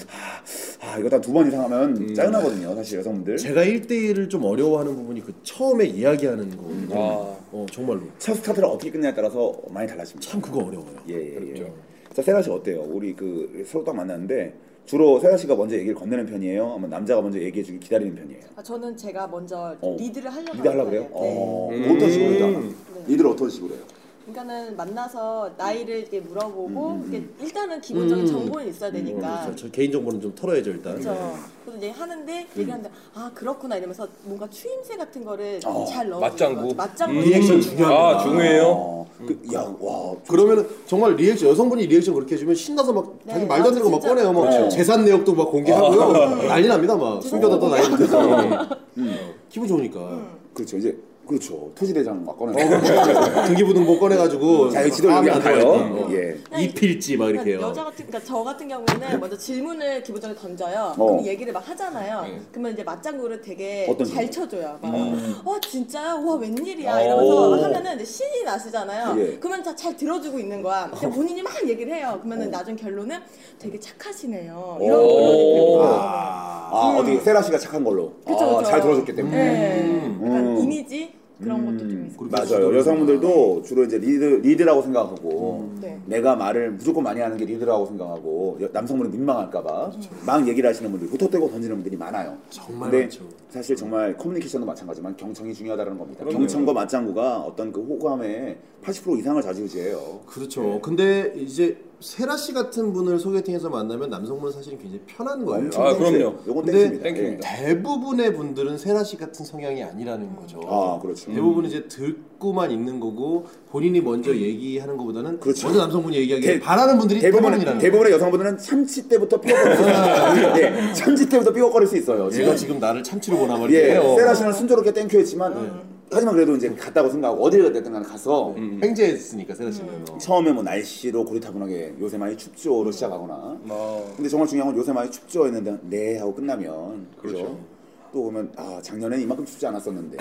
아, 이거 다 두 번 이상 하면 짜증나거든요, 사실 여성분들. 제가 1대1을 좀 어려워하는 부분이 그 처음에 이야기하는 거. 아. 어 정말로 첫 스타트를 어떻게 끝냐에 따라서 많이 달라집니다. 참 그거 어려워요. 예, 예, 예. 그렇죠. 자, 세라 씨 어때요? 우리 그 서로 딱 만났는데, 주로 세라 씨가 먼저 얘기를 건네는 편이에요? 아니면 남자가 먼저 얘기해주기 기다리는 편이에요? 아, 저는 제가 먼저 어. 리드를 하려고 리드 하려고 하는 그래요? 네. 어, 음. 어떤 식으로. 리드를 어떤 식으로 해요? 그러니까는 만나서 나이를 이렇게 물어보고 음, 음, 이렇게 일단은 기본적인 음. 정보는 있어야 되니까. 그렇죠. 저 개인 정보는 좀 털어야죠 일단. 그렇죠. 그래서 이제 하는데 얘기하는데 아 그렇구나 이러면서 뭔가 추임새 같은 거를 어, 잘 넣어. 맞장구. 맞장구. 음. 리액션 중요합니다. 아 중요해요. 어, 그, 야, 와. 그러면은 정말 리액션 여성분이 리액션 그렇게 해주면 신나서 막 네, 자기 말도 안 되는 거 막 진짜. 꺼내요. 막 그렇죠. 재산 내역도 막 공개하고요. 난리 납니다. 막 숨겨뒀던 아이들 기분 좋으니까. 음. 그렇죠. 이제 그렇죠. 토지대장 막 꺼내. (laughs) 등기부등본 꺼내가지고 자유지도 여기 안. 어. 예. 이필지 막 이렇게 해요. 여자 같은 그러니까 저 같은 경우에는 먼저 질문을 기본적으로 던져요. 어. 그럼 얘기를 막 하잖아요. 네. 그러면 이제 맞장구를 되게 어떤 잘? 쳐줘요. 막, 와 진짜요? 와 웬일이야? 어. 이러면서 막 하면은 이제 신이 나시잖아요. 예. 그러면 다 잘 들어주고 있는 거야. 근데 본인이 막 얘기를 해요. 그러면은 나중 결론은 되게 착하시네요. 이런 오. 결론이 되고. 아, 어떻게 세라 씨가 착한 걸로. 그쵸, 아, 그쵸. 잘 들어줬기 때문에. 네. 약간 음. 이미지 그런 것도 좀 있어요. 맞아요. 여성분들도 주로 이제 리드 리드라고 생각하고 네. 내가 말을 무조건 많이 하는 게 리드라고 생각하고 여- 남성분이 민망할까봐 막 얘기를 하시는 분들 후터떼고 던지는 분들이 많아요. 정말 근데 많죠. 사실 정말 커뮤니케이션도 마찬가지지만 경청이 중요하다는 겁니다. 그럼요. 경청과 맞장구가 어떤 그 호감의 80% 이상을 좌지우지해요. 그렇죠. 근데 이제 세라 씨 같은 분을 소개팅해서 만나면 남성분은 사실은 굉장히 편한 거예요. 엄청 아. 그럼요. 요건 땡큐입니다. 땡큐입니다. 대부분의 분들은 세라 씨 같은 성향이 아니라는 거죠. 아, 그렇죠. 대부분 이제 듣고만 있는 거고 본인이 먼저 얘기하는 것보다는 그렇죠. 먼저 남성분이 얘기하기 대- 바라는 분들이 대부분 대부분이라는. 대부분의 여성분들은 참치 때부터 삐걱거릴 수 있어요. 네, 참치 때부터 삐걱거릴 수 있어요. 얘가 지금 나를 참치로 보나 예, 말이에요. 세라 씨는 순조롭게 땡큐했지만 하지만 그래도 이제 갔다고 생각하고 어디를 갔든 간에 가서 횡재했으니까 세라 씨는. 어. 처음에 뭐 날씨로 고리타분하게 요새 많이 춥죠로 시작하거나 어. 근데 정말 중요한 건 요새 많이 춥죠 했는데 네 하고 끝나면 그죠? 그렇죠. 또 보면 아 작년에 이만큼 춥지 않았었는데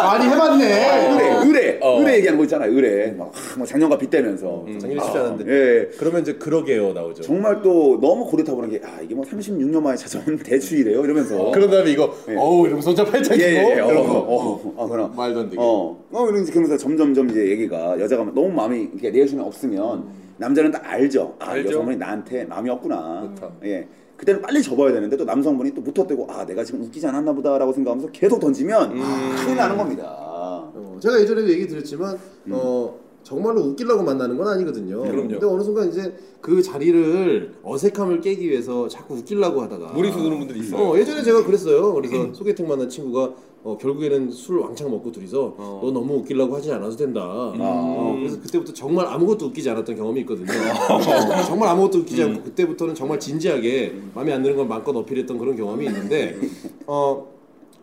많이 해봤네. 의뢰 의뢰 어. 의뢰 얘기하는 거 있잖아요 의뢰 막, 아, 뭐 작년과 빗대면서 작년에 쉽지 않은데. 예 그러면 이제 그러게요 나오죠. 정말 또 너무 고리타분하게 아 이게 뭐 36년 만에 찾아온 (laughs) 대추이래요 이러면서 그런 다음에 이거 예. 어우 이러면서 혼자 팔짱 끼고 예, 예, 예. 이런 어, 거. 어, 어, 그럼. 말도 안 되게. 어, 어, 이러면서 그러면서 점점점 이제 얘기가 여자가 너무 마음이 이렇게 리액션이 없으면 남자는 딱 알죠. 아, 알죠. 여성분이 나한테 마음이 없구나. 그렇다. 예. 그때는 빨리 접어야 되는데 또 남성분이 또 무턱대고 아 내가 지금 웃기지 않았나 보다라고 생각하면서 계속 던지면 큰일 나는 겁니다. 어, 제가 예전에도 얘기 드렸지만 어 정말로 웃기려고 만나는 건 아니거든요. 그럼요. 근데 어느 순간 이제 그 자리를 어색함을 깨기 위해서 자꾸 웃기려고 하다가 무리수 드는 분들이 있어요. 어, 예전에 제가 그랬어요. 그래서 소개팅 만난 친구가 어, 결국에는 술 왕창 먹고 둘이서 어. 너 너무 웃기려고 하지 않아도 된다. 어, 그래서 그때부터 정말 아무것도 웃기지 않았던 경험이 있거든요. 어, 정말 아무것도 웃기지 않고 그때부터는 정말 진지하게 마음에 안 드는 걸 마음껏 어필했던 그런 경험이 있는데 어,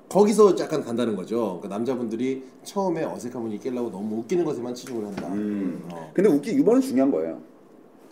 거기서 약간 간다는 거죠. 그러니까 남자분들이 처음에 어색함을 이기려고 너무 웃기는 것에만 치중을 한다. 음. 어. 근데 웃기 유머는 중요한 거예요.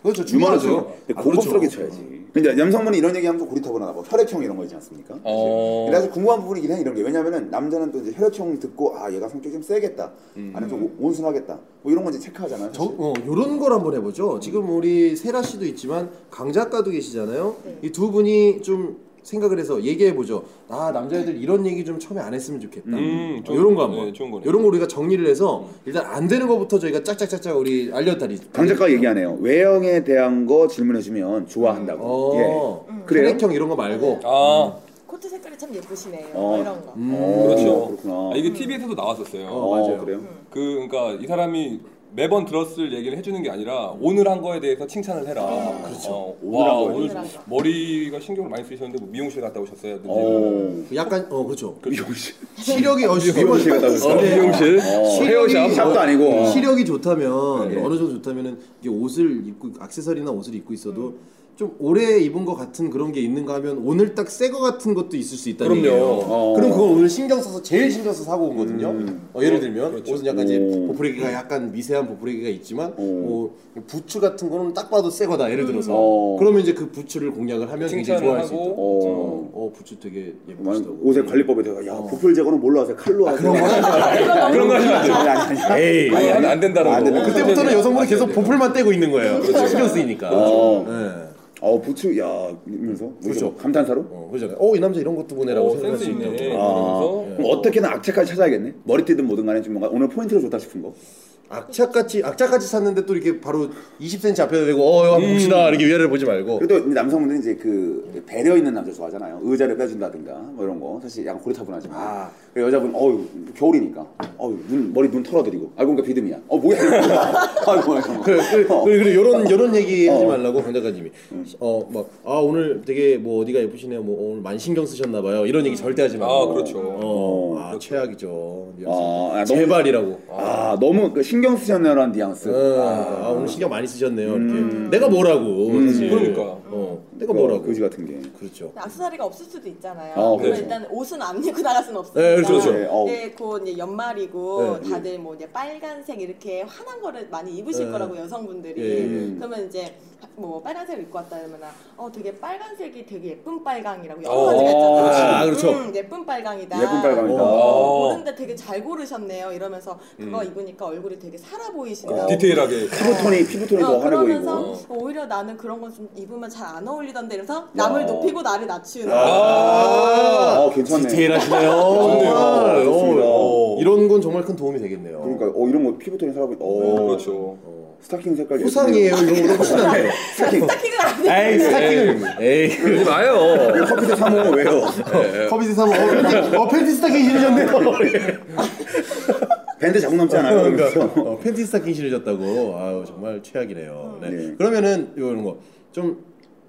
그렇죠. 근데 아, 고급스럽게 그렇죠. 쳐야지. 근데 남성분이 이런 얘기하면서 고리타분하다. 뭐 혈액형 이런 거 있지 않습니까? 어. 아주 궁금한 부분이긴 해 이런 게 왜냐면은 남자는 또 이제 혈액형 듣고 아 얘가 성격 좀 세겠다 아니면 좀 온순하겠다 뭐 이런 거 이제 체크하잖아요. 저. 어, 요런 걸 한번 해보죠. 지금 우리 세라 씨도 있지만 강 작가도 계시잖아요. 네. 이두 분이 좀 생각을 해서 얘기해 보죠. 아 남자애들 이런 얘기 좀 처음에 안 했으면 좋겠다. 음, 어, 요런 거 한번. 네, 좋은 거네. 요런 거 우리가 정리를 해서 일단 안 되는 거부터 저희가 짝짝짝짝 우리 알려드리. 강 작가 얘기하네요. 외형에 대한 거 질문해 주면 좋아한다고. 어, 예. 그래요? 혈액형 이런 거 말고. 아, 코트 색깔이 참 예쁘시네요. 어. 뭐 이런 거. 음. 어, 그렇죠. 그렇구나. 아, 이게 TV에서도 나왔었어요. 어, 맞아요. 그래요? 그 그러니까 이 사람이 매번 들었을 얘기를 해주는 게 아니라 오늘 한 거에 대해서 칭찬을 해라. 그렇죠. 어, 오늘 와 한 거에 오늘 대해서. 머리가 신경을 많이 쓰셨는데 뭐 미용실 갔다 오셨어요? 어. 약간 어 그렇죠. 미용실. 시력이 어 (laughs) 미용실 갔다 오셨어요? 어, 네. 미용실, 어. 헤어샵. 샵도 아니고. 시력이 좋다면 네. 어느 정도 좋다면은 이게 옷을 입고 액세서리나 옷을 입고 있어도 좀 오래 입은 것 같은 그런 게 있는가 하면 오늘 딱 새 거 같은 것도 있을 수 있다는 그럼요. 얘기예요. 어. 그럼 그건 오늘 신경 써서 제일 신경 써서 사고 온 거든요. 음. 어, 예를 들면 그렇죠. 옷은 약간 이제 오. 보풀레기가 약간 미세한 보풀레기가 있지만 오. 뭐 부츠 같은 거는 딱 봐도 새 거다 예를 들어서 어. 그러면 이제 그 부츠를 공략을 하면 굉장히 좋아할 수 있다. 어. 어, 부츠 되게 뭐, 예쁘시다고. 옷의 관리법에 대해서 야 보풀 제거는 뭘로 하세요? 칼로 하세요? 그런 거 하지 그런 거 안. 아니 아니 아니. 에이. 그거 하면 안 된다는 안 거. 된다. 그때부터는 여성분은 계속 보풀만 떼고 있는 거예요. 신경 쓰이니까. 어. 네. 어 부츠 야 이러면서 그렇죠. 감탄사로? 어, 그러잖아요. 어, 이 남자 이런 것도 보내라고 어, 생각할 수 있네. 아, 그럼 어떻게든 악착까지 찾아야겠네. 머리띠든 뭐든 간에 좀 뭔가 오늘 포인트로 좋다 싶은 거. 악착같이 악착같이 샀는데 또 이렇게 바로 20cm 앞에다 대고 어, 이거 한번 봅시다 이렇게 위아래를 보지 말고. 그래도 남성분들은 이제 그 배려 있는 남자 좋아하잖아요. 의자를 빼준다든가 뭐 이런 거 사실 약간 고리타분하지만 아. 그 여자분 어유 겨울이니까 어유 눈 머리 눈 털어드리고 알고 보니까 비듬이야. 어 뭐야? (laughs) 아이고 아이고. 그래, 그래, 어. 그래, 그래, 요런 요런 얘기 하지 어. 말라고 강 작가님이 어막 아 오늘 되게 뭐 어디가 예쁘시네요 뭐 오늘 많이 신경 쓰셨나 봐요 이런 얘기 절대 하지 말고 아, 그렇죠. 어, 아 최악이죠 아, 아, 너무- 제발이라고 아 너무 그 신경 쓰셨네요라는 뉘앙스. 어, 아, 오늘 신경 많이 쓰셨네요 이렇게. 내가 뭐라고 사실. 그러니까. 어 내가 뭐라고? 거지 같은 게. 그렇죠. 악세사리가 없을 수도 있잖아요. 어, 그러면 그렇죠. 일단 옷은 안 입고 나갈 수는 없으니까. 네, 그렇죠, 그렇죠. 네. 네, 곧 이제 연말이고 네. 다들 뭐 이제 빨간색 이렇게 환한 거를 많이 입으실 네. 거라고 여성분들이. 예, 예. 그러면 이제 뭐 빨간색을 입고 왔다 그러면 어 되게 빨간색이 되게 예쁜 빨강이라고 여러 어, 가지가 있잖아요. 아, 그렇죠. 음, 예쁜 빨강이다. 예쁜 빨강이다. 어, 고른데 되게 잘 고르셨네요. 이러면서 그거 입으니까 얼굴이 되게 살아 보이신다. 어, 디테일하게. 피부톤이 피부톤이 더 어, 환해 그러면서 보이고. 어, 오히려 나는 그런 건 좀 입으면 잘 안 어울리 던데 이러면서 남을 야. 높이고 나를 낮추는 아, 어, 괜찮네. 디테일하시네요. 좋네요. 정말. 좋습니다. 어, 이런 건 정말 큰 도움이 되겠네요. 그러니까 어 이런 거 피부톤이 살아 보이. 어, 그렇죠. 스타킹 색깔 후상이에요. 이런 거보다 훨씬 낫네요. 스타킹. 스타킹은 안 해. 에이 스타킹은 에이 (laughs) 그러지 마요. 이거 커피도 사 먹으면 왜요? (laughs) 커비스 사면 어, 팬티, 어 팬티 스타킹 신으셨네요. (laughs) 밴드 자국 남지 않아요? 그러면서. 어, 팬티 스타킹 신으셨다고. 아유 정말 최악이네요. 네. 네. 그러면은 이런 거 좀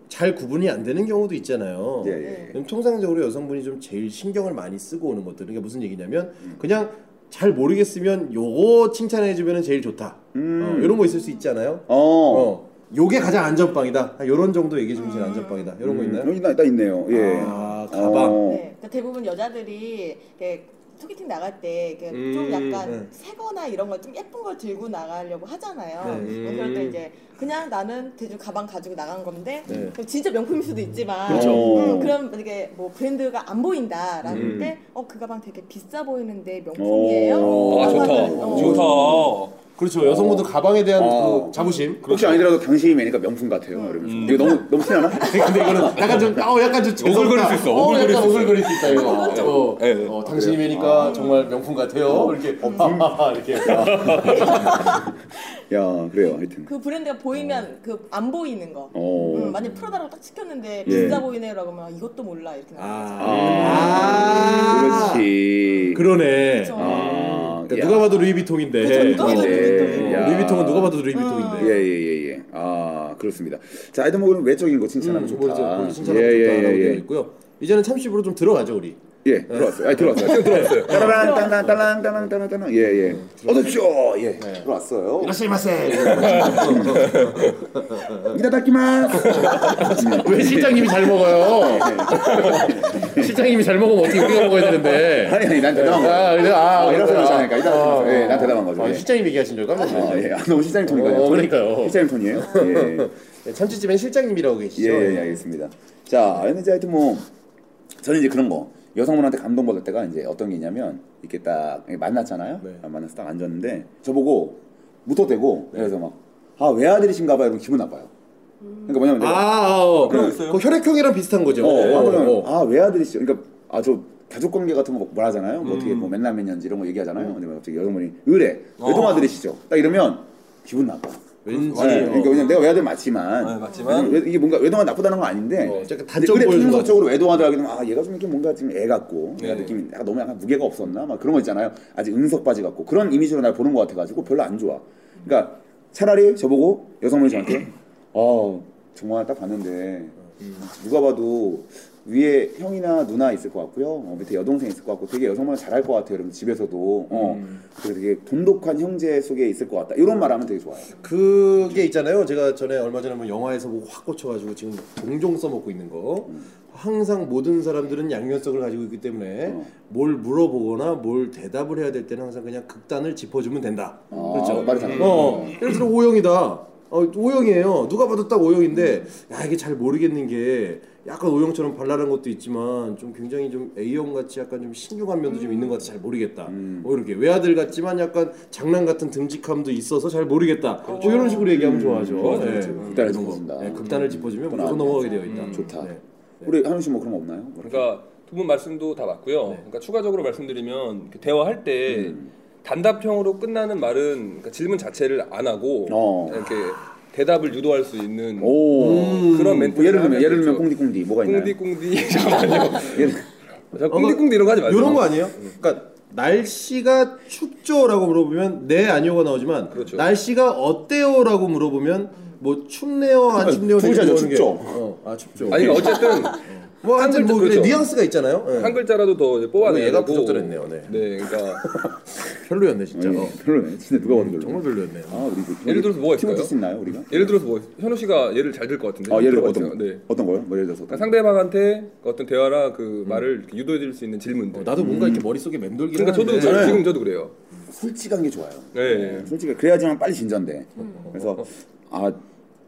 잘 구분이 안 되는 경우도 있잖아요. 예, 예. 그럼 통상적으로 여성분이 좀 제일 신경을 많이 쓰고 오는 것들은 그게 무슨 얘기냐면 그냥 잘 모르겠으면 요거 칭찬해주면 제일 좋다. 음. 어, 이런 거 있을 수 있잖아요. 어. 어, 요게 가장 안전빵이다. 이런 정도 얘기해 주면 제일 안전빵이다. 이런 거 있나요? 여기 나, 나 있네요. 예. 아, 가방. 어. 네, 그러니까 대부분 여자들이 이렇게 소개팅 나갈 때 이렇게 좀 음, 약간 네. 새거나 이런 걸 좀 예쁜 걸 들고 나가려고 하잖아요. 네. 음. 그럴 때 이제 그냥 나는 대충 가방 가지고 나간 건데 네. 진짜 명품일 수도 있지만 그렇죠. 음, 그럼 이게 뭐 브랜드가 안 보인다라는 음. 때어 그 가방 되게 비싸 보이는데 명품이에요? 오. 아 좋다. 그러면은, 어. 좋다. 그렇죠. 여성분들 가방에 대한 어. 그 자부심. 혹시 아니더라도 당신이 매니까 명품 같아요. 이러면서. 이거 너무 너무 티나나? (laughs) 근데 이거는 약간 좀, 어, 약간 좀 오글거릴 수 있어. 어, 오글거릴 약간 수 있어. 오글거릴 수 있다 이거. 어, 네, 네. 어, 당신이 매니까 정말 명품 같아요. 이렇게 이렇게. (laughs) 야 그래요. 하여튼. 그 브랜드가 보이면 그 안 보이는 거. 어. 음, 만약 프라다라고 딱 시켰는데 예. 비싸 보이네라고 하면 이것도 몰라 이렇게 나오는 거죠. 아, 그렇지. 그러네. 그렇죠. 아, 그러니까 야. 누가 봐도 루이비통인데. 그쵸, 누가 봐도 어, 루이비통이에요. 어, 야. 루이비통은 누가 봐도 루이비통인데. 예예예 예. 아 그렇습니다. 자, 뭐 그럼 외적인 거 칭찬하면 음, 좋다. 뭐 칭찬하면 좋다라고 되어 있고요. 이제는 참씨부로 좀 들어가죠 우리. 예, 들어왔어요. 아, 들어왔어요. 지금 들어왔어요. 따라랑 따랑 따랑 따랑 따랑 따랑. 예, 예. 어서 오십시오. 예. 들어왔어요. 이라시마세. (laughs) 이다다키마스. 왜 실장님이 잘 먹어요? 실장님이 잘 먹으면 어떻게 우리가 먹어야 되는데. 아니 아니 난 대단한 거. 아, 그래? 아, 이라서 그렇구나. 그렇잖아요. 이다. 아, 예, 난 대단한 거죠. 아, 예. 실장님 얘기하신 줄 깜짝 아, 놀랐네. 예. 아, 너무 실장님 톤인가요? 어, 그러니까요. 실장님 톤이에요? 예. (laughs) 네, 참치집엔 실장님이라고 계시죠? 예, 예, 알겠습니다. 자, 근데 이제 하여튼 뭐 저는 이제 그런 거 여성분한테 감동받을 때가 이제 어떤 게 있냐면 이렇게 딱 만났잖아요. 네. 아, 만나서 딱 앉았는데 저보고 묻어대고 그래서 막 아 외아들이신가 봐요. 이러면 기분 나빠요. 그러니까 뭐냐면 내가 아, 어, 그런 그, 있어요? 그 혈액형이랑 비슷한 거죠. 어, 어, 하면 어. 아 외아들이시죠. 그러니까 아 저 가족 관계 같은 거 뭐라잖아요. 뭐 어떻게 뭐 맨날 맨년지 이런 거 얘기하잖아요. 근데 갑자기 여성분이 의뢰 외동아들이시죠. 딱 이러면 기분 나빠. 왠지 네, 어. 그러니까 왜냐면 내가 외아들 맞지만, 네, 맞지만 외- 이게 뭔가 외동아 나쁘다는 건 아닌데 어, 약간 단점 보여주는 풍속적으로 외동아들 하게 되면 아 얘가 좀 이렇게 뭔가 지금 애 같고 네. 느낌이 약간 너무 약간 무게가 없었나? 막 그런 거 있잖아요. 아직 응석 바지 같고. 그런 이미지로 날 보는 것 같아가지고 별로 안 좋아. 그러니까 차라리 저보고 여성분이 저한테 아 정말 딱 봤는데 누가 봐도 위에 형이나 누나 있을 것 같고요 어, 밑에 여동생 있을 것 같고 되게 여성분을 잘할 것 같아요 여러분 집에서도 어 되게, 되게 돈독한 형제 속에 있을 것 같다 이런 말하면 되게 좋아요 그게 있잖아요. 제가 전에 얼마 전에 뭐 영화에서 보고 확 꽂혀가지고 지금 종종 써먹고 있는 거. 항상 모든 사람들은 양면성을 가지고 있기 때문에 어. 뭘 물어보거나 뭘 대답을 해야 될 때는 항상 그냥 극단을 짚어주면 된다. 아, 그렇죠. 말이 잘하네. 어, 예를 들어 O형이다. 어, O형이에요. 누가 봐도 딱 O형인데 야 이게 잘 모르겠는 게 약간 O형처럼 발랄한 것도 있지만 좀 굉장히 좀 A형 같이 약간 좀 신중한 면도 좀 있는 것 같아 잘 모르겠다. 음. 뭐 이렇게 외아들 같지만 약간 장난 같은 듬직함도 있어서 잘 모르겠다. 뭐 이런 식으로 얘기하면 좋아하죠. 좋아요, 네. 좋죠. 극단을. 짚어준다. 네, 극단을 짚어주면 또 무조건 나왔네. 넘어가게 되어 있다. 음, 좋다. 네. 우리 한우 씨뭐 그런 거 없나요? 뭐? 그러니까 두 분 말씀도 다 맞고요. 그러니까 추가적으로 말씀드리면 이렇게 대화할 때 음. 단답형으로 끝나는 말은 그러니까 질문 자체를 안 하고 어. 이렇게 대답을 유도할 수 있는 오. 그런 멘트 뭐 예를 들면 예를 들면 꽁디꽁디 뭐가 있나요? 꽁디꽁디 (laughs) 잠깐만요. (laughs) 예를 꽁디꽁디 이런 거 하지 마세요. 이런 거 아니에요? 그러니까 날씨가 춥죠라고 물어보면 네 아니오가 나오지만 그렇죠. 날씨가 어때요라고 물어보면 뭐 춥네요 안 춥네요 두 글자죠, 되게 춥죠. 어, 아 춥죠. 아니 어쨌든 (laughs) 뭐 한글 뭐 그렇죠. 뉘앙스가 있잖아요. 예. 한 글자라도 더 이제 뽑아내고 얘가 부적절했네요, 네. 네, 그러니까 (laughs) 별로였네 진짜. 예, 어. 별로네. 진짜 누가 봐도 별로. 정말 별로였네요. 아 우리 그 예를 들어서 뭐가 팀을 있을까요? 칠수 있나요 우리가? 예를 들어서 뭐 현우 씨가 예를 잘 들 것 같은데. 아 예를 들어. 어떤 네. 어떤 거요? 뭐 예를 들어서 그러니까 상대방한테 어떤 대화나 그 말을 이렇게 유도해 줄 수 있는 질문들. 어, 나도 뭔가 이렇게 머릿속에 맴돌긴 그러니까 저도 하는데. 저, 네. 지금 저도 그래요. 솔직한 게 좋아요. 네. 솔직히 그래야지만 빨리 진전돼. 그래서 아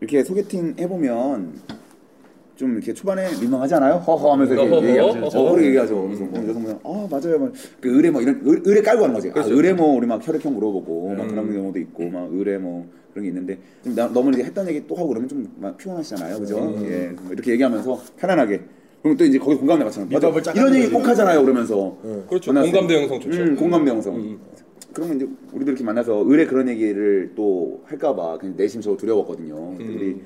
이렇게 소개팅 해보면 좀 이렇게 초반에 민망하잖아요. 허허 하면서 이렇게. 얘기하죠. 어허. 어, 그렇게 얘기하죠. 그래서 어, 여성분은 아 맞아요. 막, 그 의뢰 뭐 이런 의- 의뢰 깔고 하는 거지. 아, 그렇죠. 의뢰 뭐 우리 막 혈액형 물어보고 막 음. 그런 경우도 있고 막 의뢰 뭐 그런 게 있는데 좀 나, 너무 이렇게 했던 얘기 또 하고 그러면 좀 막 피곤하시잖아요. 그죠? 음. 예. 뭐 이렇게 얘기하면서 편안하게. 그럼 또 이제 거기 공감대 맞잖아요. 맞아. 이런 얘기 거지. 꼭 하잖아요. 그러면서. 그렇죠. 만났을 공감대 때. 형성 좋죠. 음, 공감대 형성. 음. 그러면 이제 우리도 이렇게 만나서 의뢰 그런 얘기를 또 할까봐 그냥 내심 저 두려웠거든요. 근데 우리 음.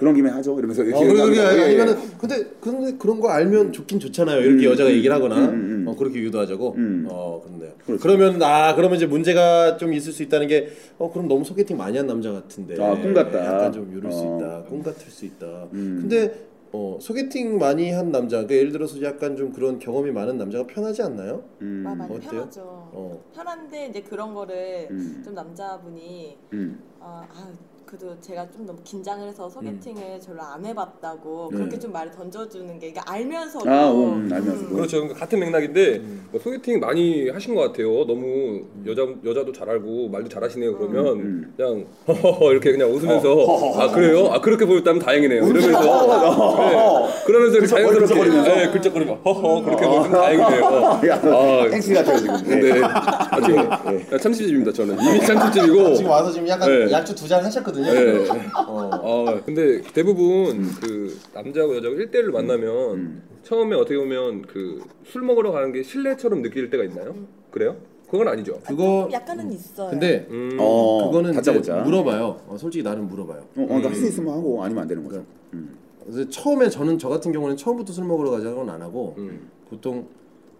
그런 김에 하죠. 이러면서 어, 이렇게 그래, 그래, 얘기하면, 예, 예. 아니면은 근데 근데 그런 거 알면 좋긴 좋잖아요. 이렇게 음, 여자가 음, 얘기를 하거나 음, 음, 음. 어, 그렇게 유도하자고. 음. 어 그렇네요. 그렇죠. 그러면 아 그러면 이제 문제가 좀 있을 수 있다는 게 어 그럼 너무 소개팅 많이 한 남자 같은데. 아, 꿈 같다. 약간 좀수 어. 있다. 꿈 같을 수 있다. 음. 근데 어 소개팅 많이 한 남자, 그러니까 예를 들어서 약간 좀 그런 경험이 많은 남자가 편하지 않나요? 음, 아, 많이 어때요? 편하죠. 어. 편한데 이제 그런 거를 음. 좀 남자분이 음. 아, 아 그래도 제가 좀 너무 긴장을 해서 소개팅을 음. 별로 안 해봤다고 네. 그렇게 좀 말을 던져주는 게 이게 알면서도 아, 음, 알면서도. 그렇죠. 그러니까 같은 맥락인데 음. 뭐 소개팅 많이 하신 것 같아요. 너무 여자 여자도 잘 알고 말도 잘하시네요. 그러면 음. 그냥 허허허 이렇게 그냥 웃으면서 허허허. 아 그래요? 아 그렇게 보였다면 다행이네요. 이러면서 네. 그러면서 이렇게 자연스럽게 글쩍거리면서. 네, 글쩍거리면서 허허 그렇게 보면 다행이네요. (laughs) 야, 아, 땡스 같아요 지금. 네. 아, 지금 아, 참치집입니다 저는 이미 참치집이고. 지금 와서 지금 약간 네. 약주 두 잔 하셨거든요. 네. 어. 아 근데 대부분 그 남자하고 여자가 1대1로 만나면 음. 처음에 어떻게 보면 그 술 먹으러 가는 게 실례처럼 느낄 때가 있나요? 그래요? 그건 아니죠. 그거 좀 약간은 있어요. 근데 음. 어, 그거는 이제 다짜고짜. 물어봐요. 어, 솔직히 나는 물어봐요. 어, 어, 그러니까 할수 있으면 하고 아니면 안 되는 거죠. 음. 그래서 처음에 저는 저 같은 경우는 처음부터 술 먹으러 가자고는 안 하고 음. 보통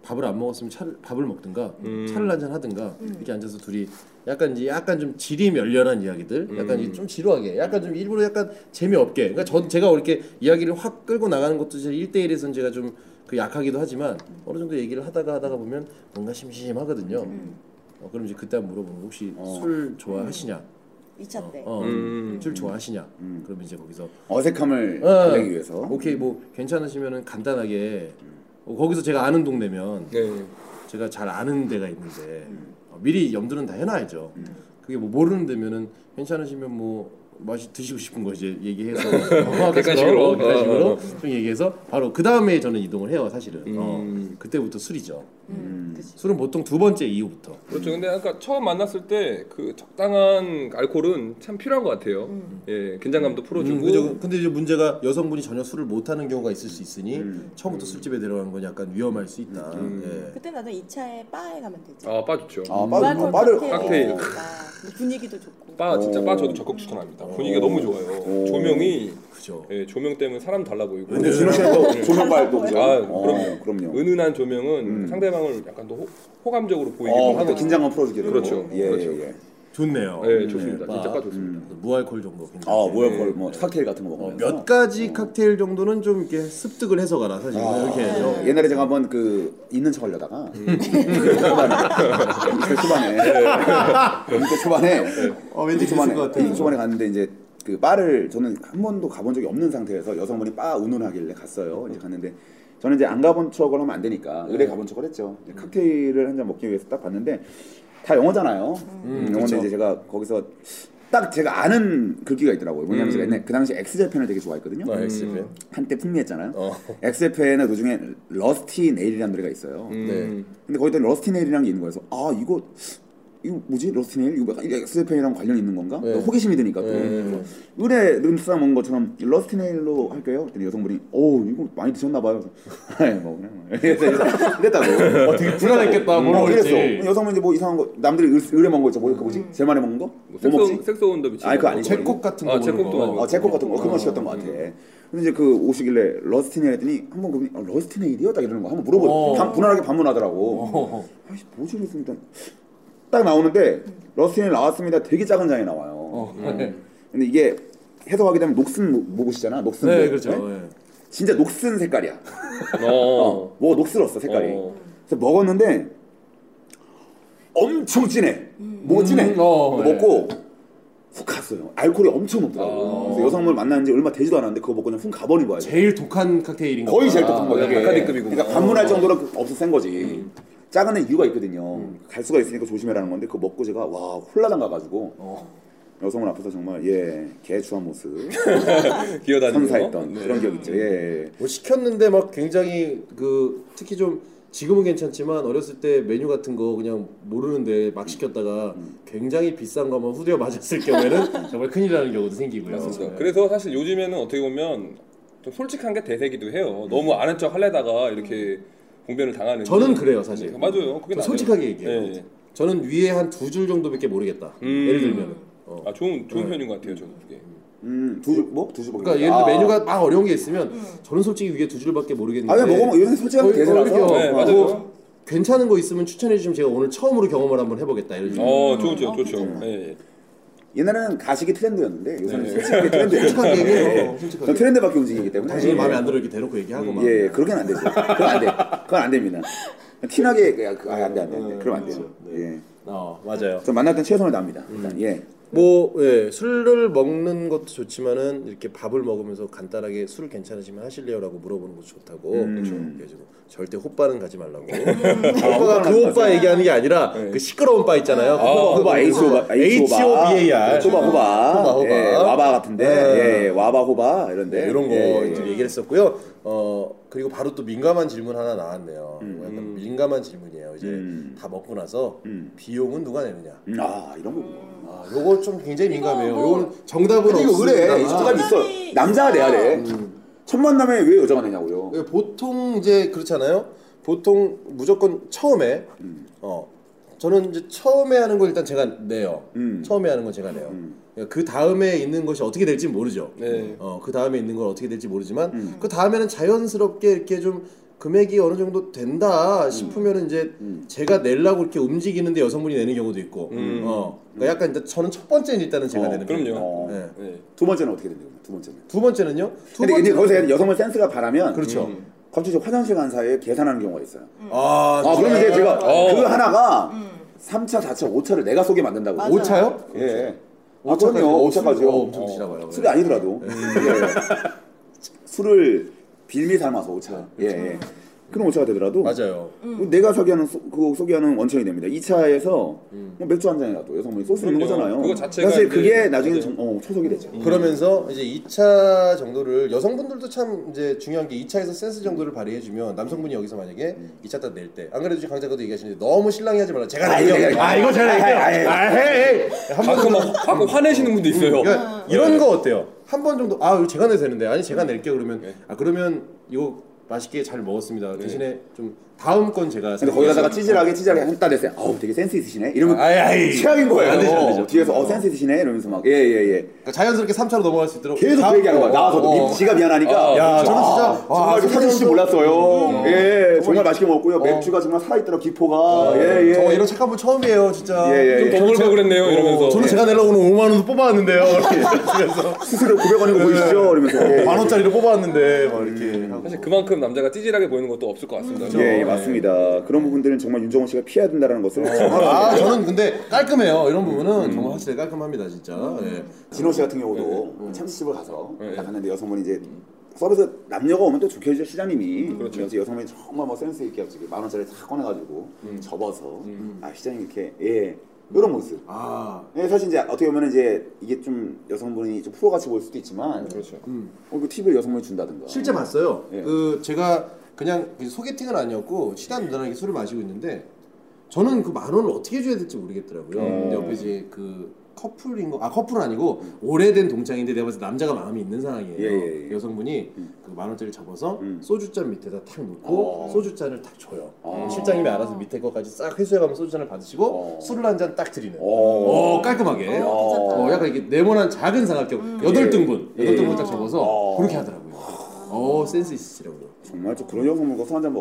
밥을 안 먹었으면 차를 밥을 먹든가 음. 차를 한잔 하든가 이렇게 앉아서 둘이 약간 이제 약간 좀 질이 멸렬한 이야기들 약간 음. 이좀 지루하게 약간 좀 일부러 약간 재미없게 그러니까 저 제가 이렇게 이야기를 확 끌고 나가는 것도 제 1대1에서는 제가 좀 그 약하기도 하지만 어느 정도 얘기를 하다가 하다가 보면 뭔가 심심하거든요. 어, 그럼 이제 그때 한번 물어보는 거 혹시 어. 술 좋아하시냐? 2차 때. 어, 음. 술 좋아하시냐? 음. 그러면 이제 거기서 어색함을 어, 달래기 위해서. 오케이 뭐 괜찮으시면은 간단하게 어, 거기서 제가 아는 동네면 네. 제가 잘 아는 데가 있는데 어, 미리 염두는 다 해놔야죠. 그게 뭐 모르는 데면은 괜찮으시면 뭐 맛이 드시고 싶은 거 이제 얘기해서 객관식으로. (laughs) 어, 객관식으로 어, 어, 좀 얘기해서 바로 그 다음에 저는 이동을 해요 사실은. 음. 어, 그때부터 술이죠. 음, 그치. 술은 보통 두 번째 이후부터. 그렇죠. 근데 아까 처음 만났을 때 그 적당한 알코올은 참 필요한 것 같아요. 예, 긴장감도 풀어주고. 음, 그죠. 근데 이제 문제가 여성분이 전혀 술을 못하는 경우가 있을 수 있으니 음. 처음부터 술집에 데려가는 건 약간 위험할 수 있다. 음. 예. 그때 나도 2차에 바에 가면 되지. 아, 바 좋죠. 아, 바- 무알콜 바를- 칵테일. 분위기도 좋고. 바 진짜 오. 바 저도 적극 추천합니다. 분위기가 너무 좋아요. 오. 조명이 그죠. 예, 조명 때문에 사람 달라 보이고. 근데 진호 씨가 또 조명발도 그죠? 아, 어, 그럼요. 그럼요. 은은한 조명은 음. 상대방 을 약간 더 호, 호감적으로 보이기도 어, 하고. 그때 긴장감 풀어주기도 그렇죠. 예, 그렇죠. 예, 예. 좋네요. 네, 좋습니다. 바. 진짜 바 좋습니다. 음. 무알콜 정도. 아, 뭐야, 그걸 뭐 칵테일 같은 거 어, 먹으면서. 몇 가지 칵테일 정도는 좀 이렇게 습득을 해서 가라 사실 아, 이렇게 해서 어, 옛날에 제가 한번 그 있는 척 하려다가 (laughs) 초반에 초반에 밑에 초반에 어, 왠지 초반에 같아요. 초반에 갔는데 이제 그 바를 저는 한 번도 가본 적이 없는 상태에서 여성분이 바 운운하길래 갔어요. 이제 갔는데 저는 이제 안 가본 척을 하면 안 되니까 의뢰 가본 척을 했죠. 이제 칵테일을 한 잔 먹기 위해서 딱 봤는데 다 영어잖아요. 음, 영어인데 그쵸. 이제 제가 거기서 딱 제가 아는 글귀가 있더라고요. 뭐냐면 음. 제가 옛날 그 당시 X Japan을 되게 좋아했거든요. 어, X Japan. 한때 풍미했잖아요. 어. X Japan 노래 중에 Rusty Nail이라는 노래가 있어요. 음. 네. 근데 거기다 Rusty Nail이라는 게 있는 거여서 아 이거 이거 뭐지 Rusty Nail 이거 약간 X Japan이랑 관련 있는 건가? 네. 호기심이 드니까 또 네. 으레 늘상 먹은 것처럼 Rusty Nail로 할게요. 그랬더니 여성분이 오 이거 많이 드셨나 봐요. 그래서 (laughs) 뭐 그냥 (laughs) 이래서 이랬다고. (laughs) 어, 되게 불안했겠다. 뭐라고 어, 이랬어. 그랬지. 여성분이 뭐 이상한 거 남들이 으- 으레 먹는 거 있죠. 뭐 뭐지? 제 말에 먹는 거? 뭐 섹스 먹지? 섹스 온더 비치. 아니, 그거 아니죠. 잭콕 같은 거 아, 잭콕도 거. 아, 잭콕 같은 거 그런 거 시켰던 것 같아. 근데 이제 그 오시길래 Rusty Nail 했더니 한번 그분이 아, Rusty Nail이요? 딱 이러는 거 한번 물어보. 어. 반- 분할하게 반문하더라고. 어. 아씨 뭐지 그랬으니까 딱 나오는데 네일 나왔습니다. 되게 작은 잔이 나와요. 어. 근데 이게 해석하게 되면 녹슨 모- 못이잖아. 녹슨 네, 모- 그렇죠. 네? 네. 진짜 녹슨 색깔이야. 어. (laughs) 어, 뭐 녹슬었어 색깔이. 어. 그래서 먹었는데 엄청 진해. 뭐가 진해. 음, 어, 그거 먹고 훅 갔어요. 알코올이 엄청 높더라고. 아. 그래서 여성분을 만난 지 얼마 되지도 않았는데 그거 먹고 그냥 훅 가버린 거야. 제일 독한 칵테일인 거. 거의 제일 독한 거야. 이게. 바카디급이구나. 그러니까 반문할 정도로 그- 없어 센 거지. 작은 애 이유가 있거든요. 갈 수가 있으니까 조심해라는 건데 그거 먹고 제가 와 홀라당 가가지고 여성분 앞에서 정말 예 개추한 모습 (laughs) 기어다니고 선사했던 네. 그런 기억 있죠. 예. 뭐 시켰는데 막 굉장히 그 특히 좀 지금은 괜찮지만 어렸을 때 메뉴 같은 거 그냥 모르는데 막 시켰다가 굉장히 비싼 거만 후려 맞았을 경우에는 (laughs) 정말 큰일나는 경우도 생기고요. 네. 그래서 사실 요즘에는 어떻게 보면 좀 솔직한 게 대세기도 해요. 너무 아는 척 하려다가 이렇게 봉변을 당하는. 저는 그래요, 사실. 맞아요. 그게. 솔직하게 얘기해요. 예. 저는 위에 한 두 줄 정도밖에 모르겠다. 음. 예를 들면. 어. 아 좋은 좋은 네. 편인 것 같아요. 저는 그게. 음두 줄 뭐 두 줄. 그러니까 예를 들어 메뉴가 막 어려운 게 있으면 저는 솔직히 위에 두 줄밖에 모르겠는데. 아 요새 솔직하게 거의- 거의 대세라서. 네, 어, 맞아요. 뭐 괜찮은 거 있으면 추천해 주시면 제가 오늘 처음으로 경험을 한번 해보겠다. 이런. 어 좋죠 어, 좋죠. 예. 옛날에는 가식이 트렌드였는데 요새는 네. 솔직하게 트렌드예요. 솔직하게 얘기해요. 예. 솔직하게. 전 트렌드밖에 움직이기 때문에. 당신이 예. 마음에 안 들어 이렇게 대놓고 얘기하고 막. 예, 그렇게는 안 되죠. 그건 안 돼. 그건 안 됩니다. 티나게 그냥 그- 아, 안 돼, 안 돼, 안 돼. 그러면 안 돼요. 네. 예. 어 맞아요. 전 만날 땐 최선을 다합니다. 일단 예. 뭐 예, 술을 먹는 것도 좋지만은 이렇게 밥을 먹으면서 간단하게 술 괜찮으시면 하실래요라고 물어보는 것도 좋다고 음. 그렇죠. 그래서 절대 호빠는 가지 말라고. 아, 호빠가 그 오빠 얘기하는 게 아니라 그 시끄러운 바 있잖아요. 그 호바, 호바, H 호바, H O B A R. 호바, 호바, 호바, 호바. 예, 와바 같은데, 네. 예, 와바, 호바 이런데 네, 이런 거 예, 예. 얘기를 했었고요. 어 그리고 바로 또 민감한 질문 하나 나왔네요. 약간 민감한 질문이에요. 이제 음. 다 먹고 나서 음. 비용은 누가 내느냐. 음, 아 이런 거. 아, 요거 좀 굉장히 민감해요. 뭐- 요거는 정답은 근데 이거 그래. 익숙함이 있어. 남자가 내야 돼. 음. 첫 만남에 왜 여자가 내냐고요. 예, 보통 이제 그렇잖아요. 보통 무조건 처음에 어 저는 이제 처음에 하는 걸 일단 제가 내요. 음. 처음에 하는 건 제가 내요. 음. 그러니까 그 다음에 있는 것이 어떻게 될지 모르죠. 네. 어그 다음에 있는 건 어떻게 될지 모르지만 음. 그 다음에는 자연스럽게 이렇게 좀 금액이 어느 정도 된다 싶으면 이제 음. 제가 내려고 이렇게 움직이는데 여성분이 내는 경우도 있고, 음. 어 그러니까 약간 이제 저는 첫 번째는 일단은 제가 어, 내는. 편이에요. 어. 네. 네. 두 번째는 어떻게 된대요? 두 번째는. 두 번째는요. 두 근데, 근데 번째는- 거기서 여성분 센스가 바라면 그렇죠. 음. 갑자기 저 화장실 간 사이에 계산하는 경우가 있어요. 아, 아, 그러면 이제 제가 어. 그 하나가 음. 3차, 4차, 5차를 내가 속에 만든다고. 맞아요. 오 차요? 예. 아, 오차 까지? 그럼요. 어, 5차까지요. 술- 어, 엄청 드시나 봐요. 술이 아니더라도. 예. (laughs) 술을 빌미 삶아서 5차. 예, 예. 그럼 5차가 되더라도 맞아요. 내가 소개하는 소, 그 소개하는 원천이 됩니다. 2차에서 뭐 맥주 한 잔이라도 여성분이 쏠수 있는. 거잖아요. 그거 자체가 사실 그게 나중에. 정, 어, 초석이 되죠. 그러면서 이제 2차 정도를 여성분들도 참 이제 중요한 게 2차에서 센스 정도를 발휘해 주면 남성분이 여기서 만약에 2차 딱 낼 때 안 그래도 지금 강자가도 얘기하시는데 너무 신랑이 하지 말라. 제가 아, 낼게요. 내가 아 이거 제가 낼게요. 아, 아, 아, 아, 헤이. 한 번. 가끔 막 가끔 화내시는 분도 있어요. 그러니까 이런 거 어때요? 한 번 정도 아 제가 내도 되는데 아니 제가 낼게요 그러면 아 그러면 이거 맛있게 잘 먹었습니다. 대신에 좀 다음 건 제가 근데 거기다가 찌질하게 찌질하게 한따 냈어요. 아우 되게 센스 있으시네. 이러면 아이, 아이. 최악인 거예요. 안 되죠, 안 되죠. 뒤에서 어 센스 있으시네 이러면서 막 예예 예. 그러니까 자연스럽게 3차로 넘어갈 수 있도록 계속 그 얘기하는 거야. 나와서도 어, 미- 지가 미안하니까. 어, 야, 아, 저는 진짜 와, 정말 이렇게 사주실 줄 소개팅도- 몰랐어요. 예, 정말 맛있게 먹었고요. 맥주가 정말 살아있더라 기포가. 예, 예. 저 이런 착한 분 처음이에요 진짜. 예, 예, 좀 예. 버글버글했네요 이러면서. 저는 제가 내려고 오늘 5만 원도 뽑아왔는데요. (laughs) 이렇게 그래서 수수료 900원인 거 보이시죠? 이러면서. 예. 만 원짜리를 뽑아왔는데 막 이렇게 하고. 사실 그만큼 남자가 찌질하게 보이는 것도 없을 것 같습니다. 예, 예, 맞습니다. 그런 부분들은 정말 윤정원 씨가 피해야 된다는 것을 정확하게. 아 저는 근데 깔끔해요. 이런 부분은 정말 확실히 깔끔합니다 진짜. 예. 진호 씨 같은 경우도 참치집을 가서 네. 딱 갔는데 여성분이 이제 서비스 남녀가 오면 또 좋겠죠 시장님이 그렇죠. 그래서 여성분이 정말 뭐 센스 있게 갑자기 만 원짜리 다 꺼내가지고 음. 접어서 아 시장님 이렇게 예 이런 모습 아 예, 사실 이제 어떻게 보면 이제 이게 좀 여성분이 좀 프로같이 보일 수도 있지만 그렇죠. 어, 그 팁을 여성분이 준다든가 실제 봤어요. 예. 그 제가 그냥 소개팅은 아니었고 친한 누나랑 술을 마시고 있는데 저는 그 만 원을 어떻게 줘야 될지 모르겠더라고요. 음. 근데 옆에 이제 그 커플인 거, 아 커플은 아니고 오래된 동창인데 내가 봤을 때 남자가 마음이 있는 상황이에요. 예, 예, 예. 여성분이 그 만 원짜리 접어서 음. 소주잔 밑에다 탁 놓고 어. 소주잔을 탁 줘요. 어. 실장님이 알아서 밑에 거까지 싹 회수해가면 소주잔을 받으시고 어. 술을 한 잔 딱 드리는. 어. 어, 깔끔하게. 어, 어. 약간 이게 네모난 작은 삼각형 여덟 등분, 여덟 등분 딱 접어서 어. 그렇게 하더라고요. 어 센스 있으시라고요. 정말 좀 그런 여성분과 술 한잔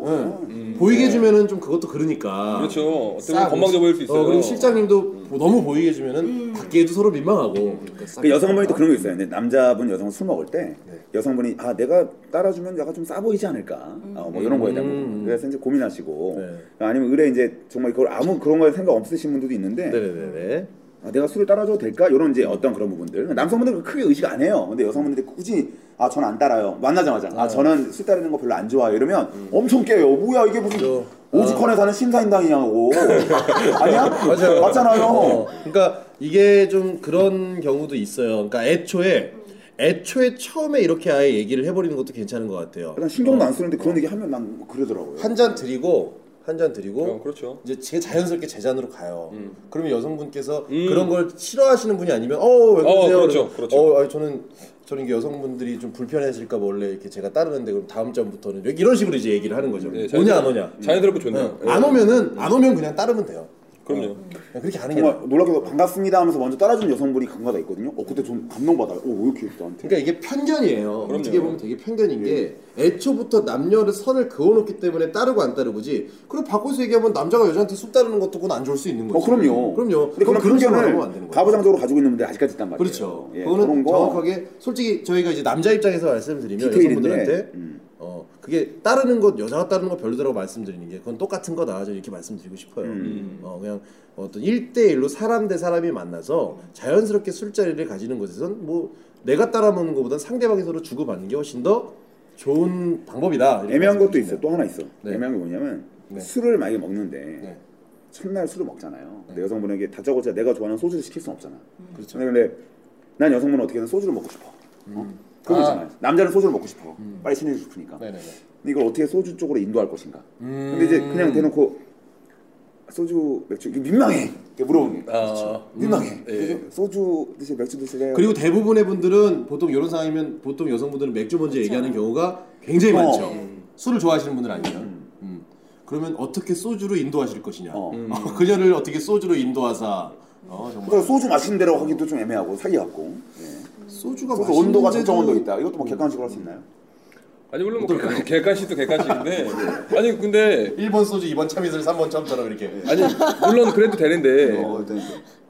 네. 보이게 해주면은 좀 그것도 그러니까. 그렇죠. 어떻게 보면 건방져 보일 수 있어요. 어, 그리고 실장님도 뭐 너무 보이게 해주면은 밖에도 서로 민망하고. 그러니까 싹- 그 여성분이 또 그런 거 있어요. 근데 남자분 여성은 술 먹을 때 네. 여성분이 아 내가 따라주면 약간 좀 싸 보이지 않을까 어, 뭐 이런 거에 대한 음. 부분. 그래서 이제 고민하시고 네. 아니면 의뢰 이제 정말 그걸 아무 그런 거에 생각 없으신 분들도 있는데 네네네. 아, 내가 술을 따라줘도 될까 이런 이제 어떤 그런 부분들 남성분들은 크게 의식 안 해요. 근데 여성분들이 굳이 아 저는 안 따라요. 만나자마자 아 저는 술 따르는 거 별로 안 좋아해요. 이러면 엄청 깨요. 뭐야 이게 무슨 저- 오죽헌에 사는 신사임당이냐고 (laughs) 아니야? 맞아요. 맞잖아요. 어, 그러니까 이게 좀 그런 경우도 있어요. 그러니까 애초에 애초에 처음에 이렇게 아예 얘기를 해버리는 것도 괜찮은 것 같아요. 약간 신경도 안 쓰는데 그런 얘기 하면 난뭐 그러더라고요. 한 잔 드리고 한 잔 드리고 어, 그렇죠. 이제 제 자연스럽게 제 잔으로 가요. 음. 그러면 여성분께서 음. 그런 걸 싫어하시는 분이 아니면 어왜 어, 그러세요? 그렇죠, 그러면, 그렇죠. 어, 아니, 저는 저는 이게 여성분들이 좀 불편해질까 봐 원래 이렇게 제가 따르는데 그럼 다음 점부터는 이런 식으로 이제 얘기를 하는 거죠. 네, 오냐 안 오냐. 자연스럽고 좋네요. 네. 안 오면은 안 오면 그냥 따르면 돼요. 그럼요. 그냥 그렇게 하는 게 정말. 놀랍게도 반갑습니다 하면서 먼저 따라주는 여성분이 간가다 있거든요. 어 그때 좀 감동받아요. 어왜 이렇게 나한테. 그러니까 이게 편견이에요. 그럼요. 어떻게 보면 되게 편견인 게 애초부터 남녀를 선을 그어놓기 때문에 따르고 안 따르고지. 그리고 바꿔서 얘기하면 남자가 여자한테 술 따르는 것도 그건 안 좋을 수 있는 거죠. 어 그럼요. 그럼요. 근데 그건 그런 편견을 되는 거예요. 가부장적으로 가지고 있는 분들이 아직까지 있단 말이에요. 그렇죠. 예, 그거는 정확하게 솔직히 저희가 이제 남자 입장에서 말씀드리면 여성분들한테 음. 어 그게 따르는 것 여자가 따르는 거 별로더라고 말씀드리는 게 그건 똑같은 거다 저는 이렇게 말씀드리고 싶어요. 음. 어 그냥 어떤 1대1로 사람 대 사람이 만나서 자연스럽게 술자리를 가지는 것에선 뭐 내가 따라 먹는 것보다 상대방이 서로 주고받는 게 훨씬 더 좋은 방법이다. 애매한 것도. 있어요. 또 하나 있어. 네. 애매한 게 뭐냐면 네. 술을 만약에 먹는데 네. 첫날 술을 먹잖아요. 근데 여성분에게 다짜고짜 내가 좋아하는 소주를 시킬 수는 없잖아. 그렇죠. 근데, 근데 난 여성분은 어떻게든 소주를 먹고 싶어. 어? 그런 거 아. 있잖아요. 남자는 소주를 먹고 싶어. 빨리 친해지고 싶으니까. 네네네. 근데 이걸 어떻게 소주 쪽으로 인도할 것인가. 음. 근데 이제 그냥 대놓고 소주 맥주 이게 민망해. 이렇게 물어보는 게. 아, 민망해. 예. 그래서 소주 드실 맥주 드실래요? 그리고 대부분의 분들은 보통 이런 상황이면 보통 여성분들은 맥주 먼저 얘기하는 경우가 굉장히 어. 많죠. 술을 좋아하시는 분들 아니면. 음. 그러면 어떻게 소주로 인도하실 것이냐. 어. (laughs) 어, 그녀를 어떻게 소주로 인도하사. 어, 정말. 그래서 소주 마시는 대로 하기도 좀 애매하고 사기 같고. 예. 소주가 소주 맛있는 온도가 적정 온도 있다. 이것도 뭐 객관식으로 할 수 있나요? 아니 물론 뭐 객관- 객관식도 객관식인데 (laughs) 아니 근데 1번 소주, 2번 참이슬, 3번 참처럼 이렇게. 아니 물론 그래도 되는데 어, 이제.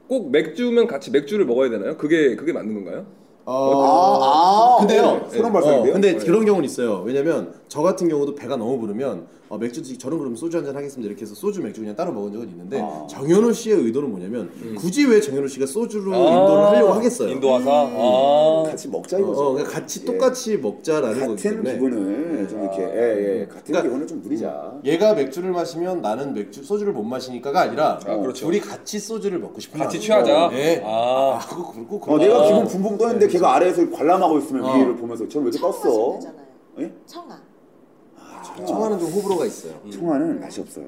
꼭 맥주면 같이 맥주를 먹어야 되나요? 그게 그게 맞는 건가요? 어, 아, 아, 근데요. 네. 새로운 어? 근데 그런 경우는 있어요. 왜냐면 저 같은 경우도 배가 너무 부르면 어, 맥주 드- 저는 그럼 소주 한 잔 하겠습니다 이렇게 해서 소주 맥주 그냥 따로 먹은 적은 있는데 아. 정현우 씨의 의도는 뭐냐면 굳이 왜 정현우 씨가 소주로 아, 인도를 하려고 하겠어요. 인도하사. 아. 같이 먹자 어, 이거죠. 어, 그러니까 같이 예. 똑같이 먹자라는 거기 같은 때문에 기분을 좀 이렇게 예, 예. 같은 그러니까- 기분을 좀 누리자. 얘가 맥주를 마시면 나는 맥주 소주를 못 마시니까가 아니라 아, 그렇죠. 둘이 같이 소주를 먹고 싶은 같이. 취하자. 네. 아. 아, 그거 그렇고 어, 내가 아. 기분 붕붕 떠있는데 걔가 아래에서 관람하고 있으면 어. 위를 보면서 저는 왜 이렇게 떴어? 예? 청아. 청아는 좀 호불호가 있어요. 청아는 맛이 없어요.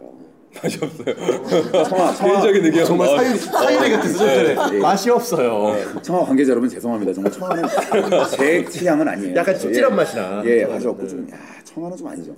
맛이 없어요. (laughs) 청아, 청아, 개인적인 의견. 정말 어, 사유리 사유리 예. 맛이 없어요. 청아 관계자 여러분 죄송합니다. 정말 청아는 (laughs) 제 취향은 아니에요. 약간 찝찝한 예. 맛이 나. 예. 맛이 없고 네. 좀, 야, 청아는 좀 아니죠.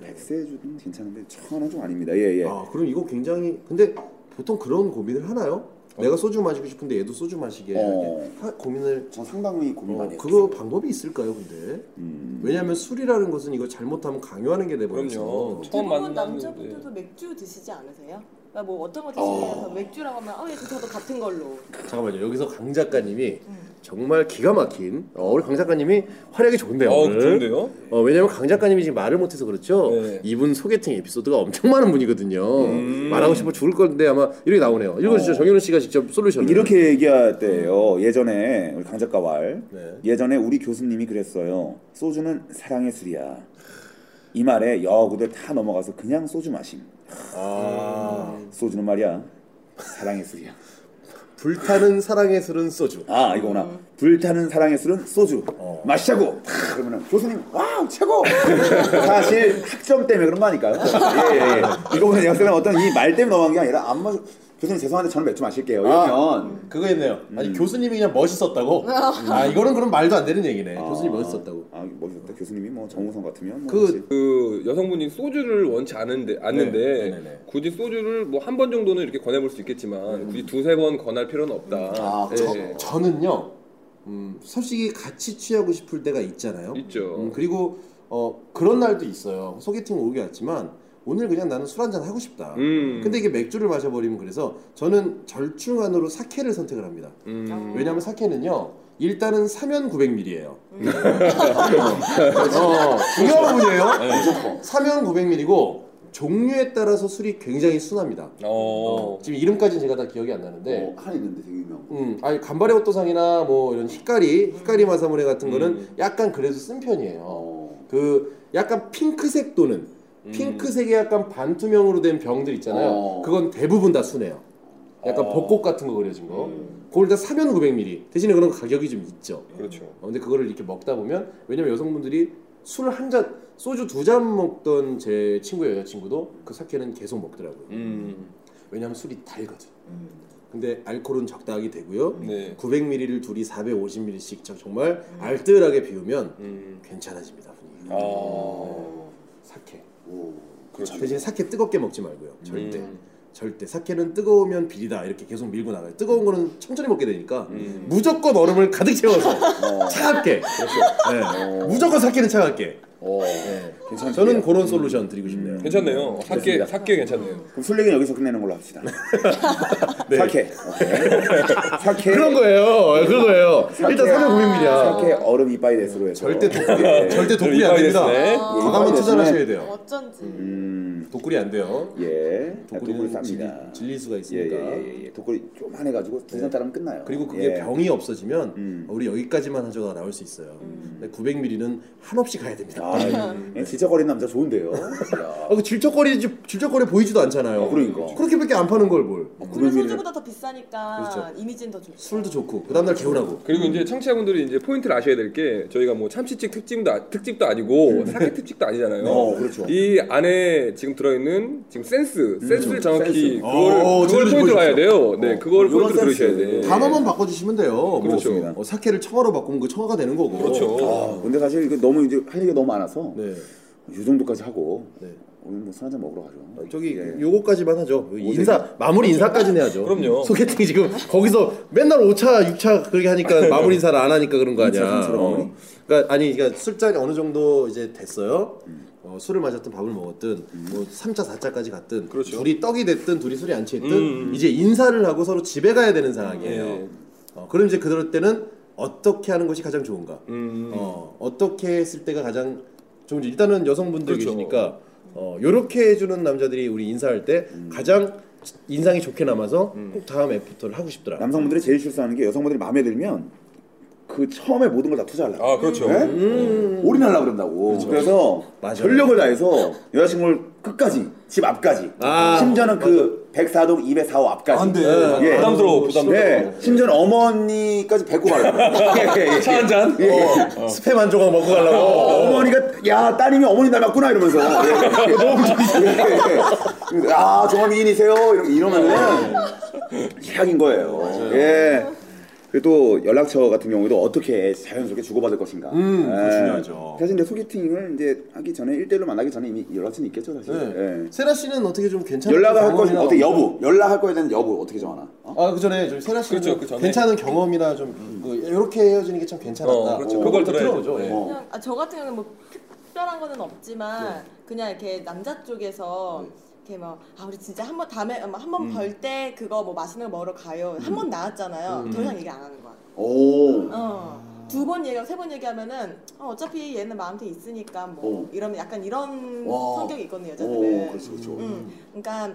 백세주는 괜찮은데 청아는 좀 아닙니다. 예, 예. 아, 그럼 이거 굉장히 근데 보통 그런 고민을 하나요? 내가 소주 마시고 싶은데 얘도 소주 마시게 어. 하- 고민을 전 상당히 고민 어, 많이 했어요. 그거 방법이 있을까요, 근데? 음. 왜냐하면 술이라는 것은 이거 잘못하면 강요하는 게 돼버리죠. 그럼요. 처음 대부분 만났는데. 남자분들도 맥주 드시지 않으세요? 그러니까 뭐 어떤 거 드시면서 맥주라고 하면 어, 예, 저도 같은 걸로. 잠깐만요. 여기서 강 작가님이 음. 정말 기가 막힌 어, 우리 강 작가님이 활약이 좋은데요. 어, 오늘. 좋은데요? 어, 왜냐면 강 작가님이 지금 말을 못해서 그렇죠. 네. 이분 소개팅 에피소드가 엄청 많은 분이거든요. 음. 말하고 싶어 죽을 건데 아마 이렇게 나오네요. 읽어주시죠. 정현우 씨가 직접 솔루션을. 이렇게 얘기할 때요. 예전에 우리 강 작가 말 네. 예전에 우리 교수님이 그랬어요. 소주는 사랑의 술이야. 이 말에 여구들 다 넘어가서 그냥 소주 마심. 아. 소주는 말이야 사랑의 술이야. 불타는 사랑의 술은 소주. 아 이거구나. 불타는 사랑의 술은 소주. 어. 마시자고. 탁, 그러면은 교수님 wow 최고. (laughs) 사실 학점 때문에 그런 거 아닐까요? 예, 예, 예. 이거 보면 제가 어떤 이 말 때문에 넘어간 게 아니라 안 마셔. 교수님 죄송한데 저는 맥주 마실게요. 이러면 그거 있네요. 음. 아니 교수님이 그냥 멋있었다고. 아 이거는 그럼 말도 안 되는 얘기네. 교수님 이 멋있었다고. 아 멋있었다. 교수님이 뭐 정우성 같으면 뭐 그-. 그 여성분이 소주를 원치 않은데 않는데 네, 네, 네. 굳이 소주를 뭐 한 번 정도는 이렇게 권해볼 수 있겠지만 굳이 두세 번 권할 필요는 없다. 아, 예. 저, 저는요 음, 솔직히 같이 취하고 싶을 때가 있잖아요. 있죠. 음, 그리고 어, 그런 날도 있어요. 소개팅 오게 왔지만 오늘 그냥 나는 술 한잔 하고 싶다. 음. 근데 이게 맥주를 마셔버리면 그래서 저는 절충안으로 사케를 선택을 합니다. 음. 왜냐하면 사케는요 일단은 사면 900ml예요. (laughs) 어, 중요한 부분이에요. 사면 900ml고 종류에 따라서 술이 굉장히 순합니다. 어. 지금 이름까지는 제가 다 기억이 안 나는데 어, 하나 있는데 되게 유명. 음, 아니 간발의 오토상이나 뭐 이런 히카리, 히카리 마사무레 같은 거는 음. 약간 그래도 쓴 편이에요. 어. 그 약간 핑크색 또는 음. 핑크색의 약간 반투명으로 된 병들 있잖아요. 어. 그건 대부분 다 순해요. 약간 어. 벚꽃 같은 거 그려진 거. 음. 그걸 다 사면 900ml. 대신에 그런 가격이 좀 있죠. 그렇죠. 어, 근데 그거를 이렇게 먹다 보면 왜냐면 여성분들이 술 한 잔, 소주 두 잔 먹던 제 친구의 여자친구도 그 사케는 계속 먹더라고요. 음. 왜냐면 술이 달거든. 음. 근데 알코올은 적당하게 되고요. 네. 900ml를 둘이 450ml씩 정말 알뜰하게 비우면 음. 괜찮아집니다 분위기. 아. 사케. 오. 그렇죠. 대신 사케 뜨겁게 먹지 말고요. 절대. 음. 절대. 사케는 뜨거우면 비리다 이렇게 계속 밀고 나가요. 뜨거운 거는 천천히 먹게 되니까 음. 무조건 얼음을 가득 채워서 어. 차갑게. 네. 무조건 사케는 차갑게. 어. 네. 괜찮네요. 저는 그런 솔루션 드리고 싶네요. 괜찮네요. 사케. 사케 괜찮네요. 그럼 술 얘기는 여기서 끝내는 걸로 합시다. (laughs) 네. 사케. 오케이. (laughs) 사케. 그런 거예요. 그런 거예요. 일단 300ml야. 사케 얼음 이빠이 데스로 해서. 절대 독불이 예. 절대 독불이 안 됩니다. 이빠이 데스네. 과감한 투자를 하셔야 돼요. 어쩐지. 음. 독불이 안 돼요. 예. 독불이 쌉니다. 질릴 수가 예, 있으니까. 예, 예, 예. 독불이 좀 한해가지고 두잔 따르면 끝나요. 그리고 그게 예. 병이 없어지면 음. 우리 여기까지만 하죠가 나올 수 있어요. 근데 900ml는 한없이 가야 됩니다. 아, 예. 질척거리는 남자 좋은데요. 야. 아, 그 질척거리 질척거리 보이지도 않잖아요. 어, 그러니까. 그렇게밖에 안 파는 걸 뭘? 우리 900ml. 소주보다 더 비싸니까 그렇죠. 이미지는 더 좋죠. 술도 좋고 그 다음날 개운하고. 그리고 이제 청취자분들이 이제 포인트를 아셔야 될 게 저희가 뭐 참치집 특집도 아- 특집도 아니고 사케 특집도 아니잖아요. 어, 그렇죠. 이 안에 지금 들어있는 지금 센스, 센스를 정확히. 그거를 어, 그걸 들으시고 포인트로 가야. 돼요. 네, 어, 그걸 요런 포인트로 들으셔야 센스. 돼. 단어만 바꿔주시면 돼요. 뭐, 그렇죠. 어, 사케를 청하로 바꾸면 그 청하가 되는 거고. 그렇죠. 아, 근데 사실 이거 너무 이제 할 얘기가 너무 많아서 네. 이 정도까지 하고 네. 오늘 뭐술 한잔 먹으러 가죠. 저기 예. 요거까지만 하죠. 인사 마무리 인사까지는 해야죠. 그럼요. 소개팅 지금 거기서 맨날 5차, 6차 그렇게 하니까 (laughs) 마무리 인사를 안 하니까 그런 거 아니야. 2차, 3차 마무리? 어. 그러니까 아니 그러니까 술자리 어느 정도 이제 됐어요. 어, 술을 마셨든 밥을 먹었든 뭐 3차, 4차까지 갔든 그렇죠. 둘이 떡이 됐든 둘이 술이 안 취했든 음. 이제 인사를 하고 서로 집에 가야 되는 상황이에요. 네. 어, 그럼 이제 그럴 때는 어떻게 하는 것이 가장 좋은가? 음. 어, 어떻게 했을 때가 가장 좋은지 일단은 여성분들 그렇죠. 계시니까 어, 요렇게 해주는 남자들이 우리 인사할 때 가장 인상이 좋게 남아서 꼭 다음 애프터를 하고 싶더라. 남성분들이 제일 실수하는 게 여성분들이 마음에 들면 그 처음에 모든 걸 다 투자하려고. 아 그렇죠. 네? 음. 올인하려고 그런다고. 그래서 맞아요. 전력을 다해서 여자친구를 끝까지 집 앞까지 아, 심지어는 그 104동 204호 앞까지 안 돼. 예. 부담스러워, 부담스러워. 네, 심지어는 어머니까지 뵙고 가려고 (laughs) 예, 예, 차한 잔? 예. 어, 스팸 한 조각 먹고 가려고. 어 머니가 야 따님이 어머니 닮았구나 이러면서 예. 너무 좋으시네 아 정말 미인이세요 이러면 이러면은 최악인 거예요 예 그리고 또 연락처 같은 경우도 어떻게 자연스럽게 주고받을 것인가 음, 그거 예. 중요하죠. 사실 이제 소개팅을 이제 하기 전에 1대1로 만나기 전에 이미 연락처는 있겠죠 사실 네. 예. 세라 씨는 어떻게 좀 괜찮은 연락을 할 것이 경험이나- 어떻게 여부 연락할 거에 대한 여부 어떻게 정하나 어? 아, 그 전에 좀 세라 씨는 그렇죠, 그 전에. 괜찮은 경험이나 좀 그, 이렇게 헤어지는 게 참 괜찮았다. 어, 그렇죠. 어, 그걸 또 들어야죠. 들어보죠. 예. 어. 그냥 아, 저 같은 경우는 뭐 특별한 거는 없지만 그냥 이렇게 남자 쪽에서 이렇게 뭐아 우리 진짜 한 번 다음에 한 번 벌 때 그거 뭐 맛있는 거 먹으러 가요. 한 번 나왔잖아요. 더 이상 얘기 안 하는 거야. 오 어. 두 번 얘기하고 세 번 얘기하면은 어, 어차피 얘는 마음에 있으니까 뭐 어. 이러면 약간 이런 와. 성격이 있거든요 오 여자들은. 그렇죠 그렇죠 음, 그러니까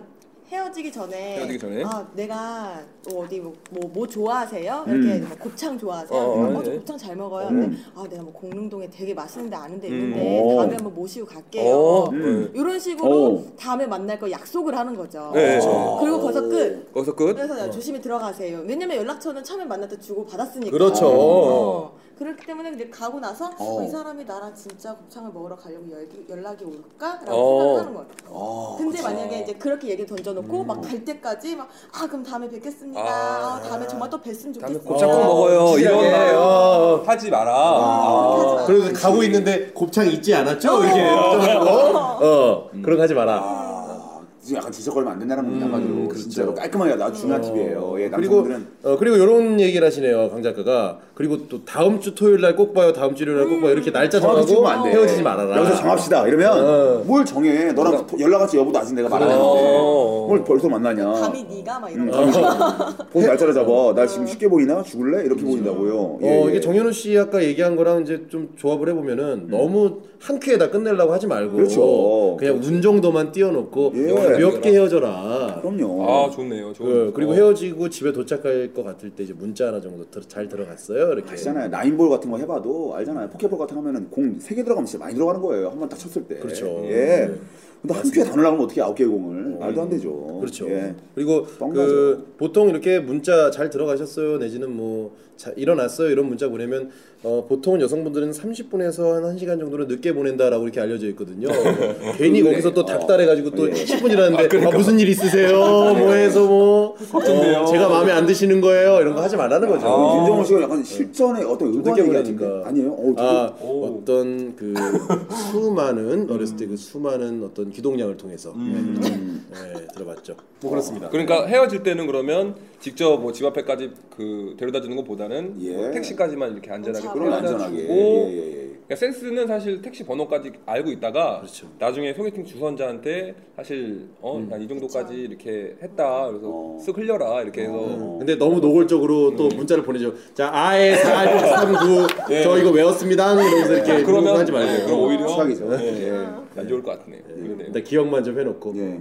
헤어지기 전에 헤어지기 전에? 아 내가 뭐 어디 뭐 뭐 좋아하세요? 음. 이렇게 뭐 곱창 좋아하세요? 어, 어, 네. 저 곱창 잘 먹어요. 음. 근데 아 내가 뭐 공릉동에 되게 맛있는 데 아는 데 있는데 음. 다음에 한번 모시고 갈게요. 어, 음. 이런 식으로 오. 다음에 만날 거 약속을 하는 거죠. 네. 그리고 거기서 끝. 거기서 끝. 그래서 조심히 들어가세요. 왜냐면 연락처는 처음에 만날 때 주고 받았으니까. 그렇죠. 어. 그렇기 때문에 이제 가고 나서 어. 어, 이 사람이 나랑 진짜 곱창을 먹으러 가려고 연락이, 연락이 올까라고 어. 생각을 하는 거예요. 아, 근데 그렇죠. 만약에 이제 그렇게 얘기 던져놓고 막갈 때까지 막 아 그럼 다음에 뵙겠습니다. 아. 아, 다음에 정말 또 뵀으면 다음에 좋겠어요. 곱창 꼭 먹어요. 이런 진지하게. 말 어. 하지 마라. 아, 그렇게 하지 마. 그래서 가고 있는데 곱창 있지 않았죠? 이렇게 걱정하고 어, 그런 거 하지 마라. 약간 지적거리면 안 된다는 겁니다 한마디로 진짜로 깔끔하게 아주 중요한 팁이에요. 예, 음, 그리고 어 그리고 이런 얘기를 하시네요 강 작가가 그리고 또 다음 주 토요일 날 꼭 봐요 다음 주 일요일 날 꼭 봐요 이렇게 날짜 정하고 안 돼. 헤어지지 말아라 여기서 정합시다. 이러면 어. 뭘 정해? 너랑 연락할지 여부도 아직 내가 말안 했는데 어. 뭘 벌써 만나냐? 감히 네가 막 이런 음, 거. (laughs) 본 날짜를 잡아. 나 지금 쉽게 보이나? 죽을래? 이렇게 보인다고요. 어 예, 이게 예. 정현우 씨 아까 얘기한 거랑 이제 좀 조합을 해보면은 너무 한 큐에다 끝내려고 하지 말고 그렇죠. 그냥 운 정도만 띄워놓고 예. 가볍게 헤어져라. 그럼요. 아 좋네요. 좋은 그, 그리고 어. 헤어지고 집에 도착할 것 같을 때 이제 문자 하나 정도 들- 잘 들어갔어요 이렇게. 아시잖아요. 나인볼 같은 거 해봐도 알잖아요. 포켓볼 같은 거 하면은 공 세 개 들어가면 진짜 많이 들어가는 거예요. 한 번 딱 쳤을 때. 그렇죠. 예. 네. 근데 한 큐에 다 넣으려면 어떻게 아홉 개의 공을 말도 안 되죠. 그렇죠. 예. 그리고. 그 보통 이렇게 문자 잘 들어가셨어요 내지는 뭐 자, 일어났어요 이런 문자 보내면 어, 보통 여성분들은 30분에서 한 1시간 정도는 늦게 보낸다라고 이렇게 알려져 있거든요. (laughs) 괜히 그래. 거기서 또 어. 닥달해가지고 또 예. 10분이라는데 아, 무슨 일 있으세요? 뭐 해서 뭐 어, 제가 마음에 안 드시는 거예요 이런 거 하지 말라는 거죠. 아, 윤정호 씨가 약간 실전에 어떤 좀 의도한 늦게 얘기 같은데 보내니까. 아니에요? 어, 아 오. 어떤 그 수많은 어렸을 때 그 수많은 어떤 기동량을 통해서 네, 들어봤죠. 뭐 그렇습니다. 그러니까 헤어질 때는 그러면 직접 뭐 집 앞에까지 그 데려다 주는 것보다는 예. 뭐 택시까지만 이렇게 안전하게 그럼 그런 안전하게. 주고 예, 예, 예. 그러니까 센스는 사실 택시 번호까지 알고 있다가 그렇죠. 나중에 소개팅 주선자한테 사실 어, 난 이 정도까지 이렇게 했다. 그래서 어. 쓱 흘려라 이렇게 해서 어. 근데 너무 노골적으로 또 문자를 보내죠. 자, 아예 4639저 이거 외웠습니다. 이러면서 이렇게 그러면 하지 말고. 네, 그럼 오히려 최악이죠. 네, 예. 안 좋을 것 같네요. 네. 일단 기억만 좀 해놓고. 예.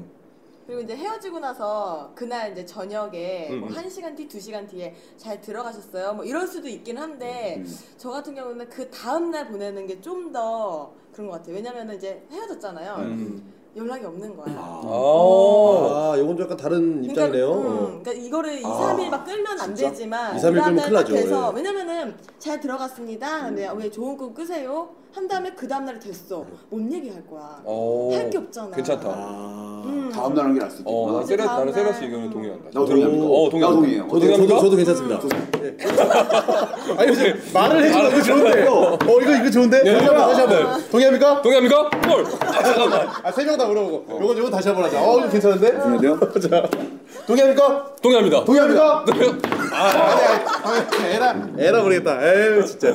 그리고 이제 헤어지고 나서 그날 이제 저녁에 음, 뭐 음. 한 시간 뒤, 두 시간 뒤에 잘 들어가셨어요. 뭐 이럴 수도 있긴 한데 음. 저 같은 경우는 그 다음 날 보내는 게 좀 더 그런 것 같아요. 왜냐면은 이제 헤어졌잖아요. 음. 연락이 없는 거야. 아. 아. 아, 이건 좀 약간 다른 입장이네요. 그러니까, 음, 어. 그러니까 이거를 2, 3일 막 끌면 안 진짜? 되지만 2, 3일 끌면 큰일 나죠. 돼서 예. 왜냐면은 잘 들어갔습니다. 근데 왜 좋은 꿈 꾸세요? 한 다음에 그 다음 날에 됐어. 뭔 얘기할 거야? 어. 할게 없잖아. 괜찮다. 아. 음. 다음 날 하는 게 어, 있겠구나. 난 이제 세라, 나는 세라 날- 씨 의견에 동의한다. 나도 동의합니다. 어, 동의합니다. 나도 동의해요. 저도, 동의합니까? 저도, 저도 괜찮습니다. 예. (laughs) 아니, 무슨 말을 해주는 거 좋은데. 어, 이거, 이거 좋은데? 다시 한 번. 동의합니까? 동의합니까? 헐. 아, 세명 다 물어보고. 요건, 요건 다시 한번 하자. 어, 이거 괜찮은데? 동의해요? 자, 동의합니까? 동의합니다. 동의합니까? 아, 아니, 아니, 에라, 에라 모르겠다. 에휴, 진짜.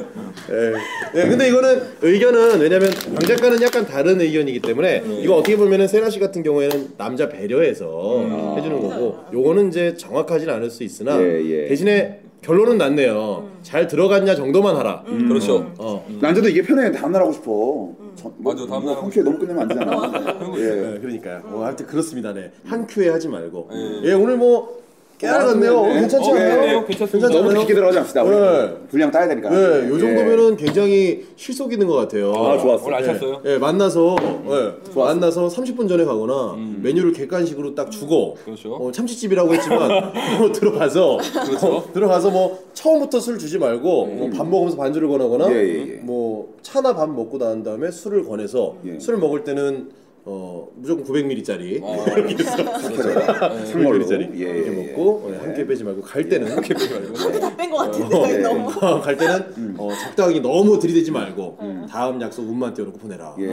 에휴. 예, 근데 이거는 의견은 왜냐면 강 작가는 약간 다른 의견이기 때문에 이거 어떻게 보면은 세라 씨 같은 경우에는 남자 배려해서 해주는 거고 요거는 이제 정확하진 않을 수 있으나 예, 예. 대신에 결론은 났네요. 잘 들어갔냐 정도만 하라. 그렇죠. 어. 남자도 이게 편해. 다음 날 하고 싶어. 전- 뭐, 맞아, 다음 뭐날한 큐에 너무 끝내면 안 되잖아. 예. (laughs) 네, 그러니까요. 뭐 하여튼 그렇습니다. 네. 한 큐에 하지 말고. 예. 예, 오늘 뭐 깨알같네요. 네. 괜찮지 어, 않나요? 괜찮습니다. 너무? 깊게 들어가지 맙시다. 우리 네. 분량 따야 되니까. 네, 요 예. 정도면은 굉장히 실속 있는 것 같아요. 아, 좋았어. 오늘 알찼어요? 예, 만나서 예, 만나서 30분 전에 가거나 음. 메뉴를 객관식으로 딱 주고 그렇죠. 어, 참치집이라고 했지만 (laughs) 뭐 들어가서 그렇죠. 어, 들어가서 뭐 처음부터 술 주지 말고 뭐 밥 먹으면서 반주를 권하거나 예, 예, 예. 뭐 차나 밥 먹고 난 다음에 술을 권해서 예. 술 먹을 때는 어, 무조건 900ml짜리 어. (laughs) 상물로. 900ml짜리 예, 이렇게 예, 예. 먹고 어, 함께 빼지 말고 갈 때는 이렇게 빼지 말고. 다뺀 것 같은데 어, 여기 너무. (laughs) 갈 때는 어, 적당히 너무 들이대지 말고 다음 약속 운만 띄워놓고 보내라. 예.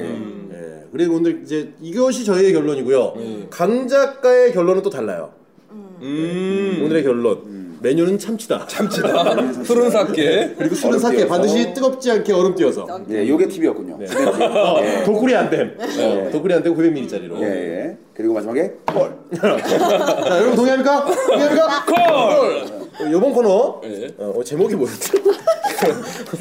예. 그리고 오늘 이제 이것이 저희의 결론이고요. 음. 강 작가의 결론은 또 달라요. 음. 오늘의 결론. 메뉴는 참치다. 참치다. (laughs) (laughs) 술은 삭게. 그리고 술은 삭게. 반드시 뜨겁지 않게 얼음 띄워서. 예, 요게 팁이었군요. 네. (laughs) 예. 도꿀이 안 됨. 어, 도꿀이 안 되고 900ml짜리로. 예, 예. 그리고 마지막에 콜. 자, 여러분 동의합니까? 동의합니까? 콜! 이번 코너 예. 어, 어, 제목이 뭐였죠?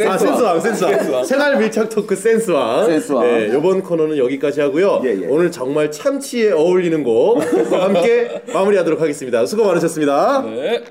아 센스왕. 센스왕 센스왕 센스왕. 생활 밀착 토크 센스왕 센스왕. 네, 이번 코너는 여기까지 하고요 예, 예. 오늘 정말 참치에 어울리는 곡과 함께 마무리하도록 하겠습니다 수고 많으셨습니다 네.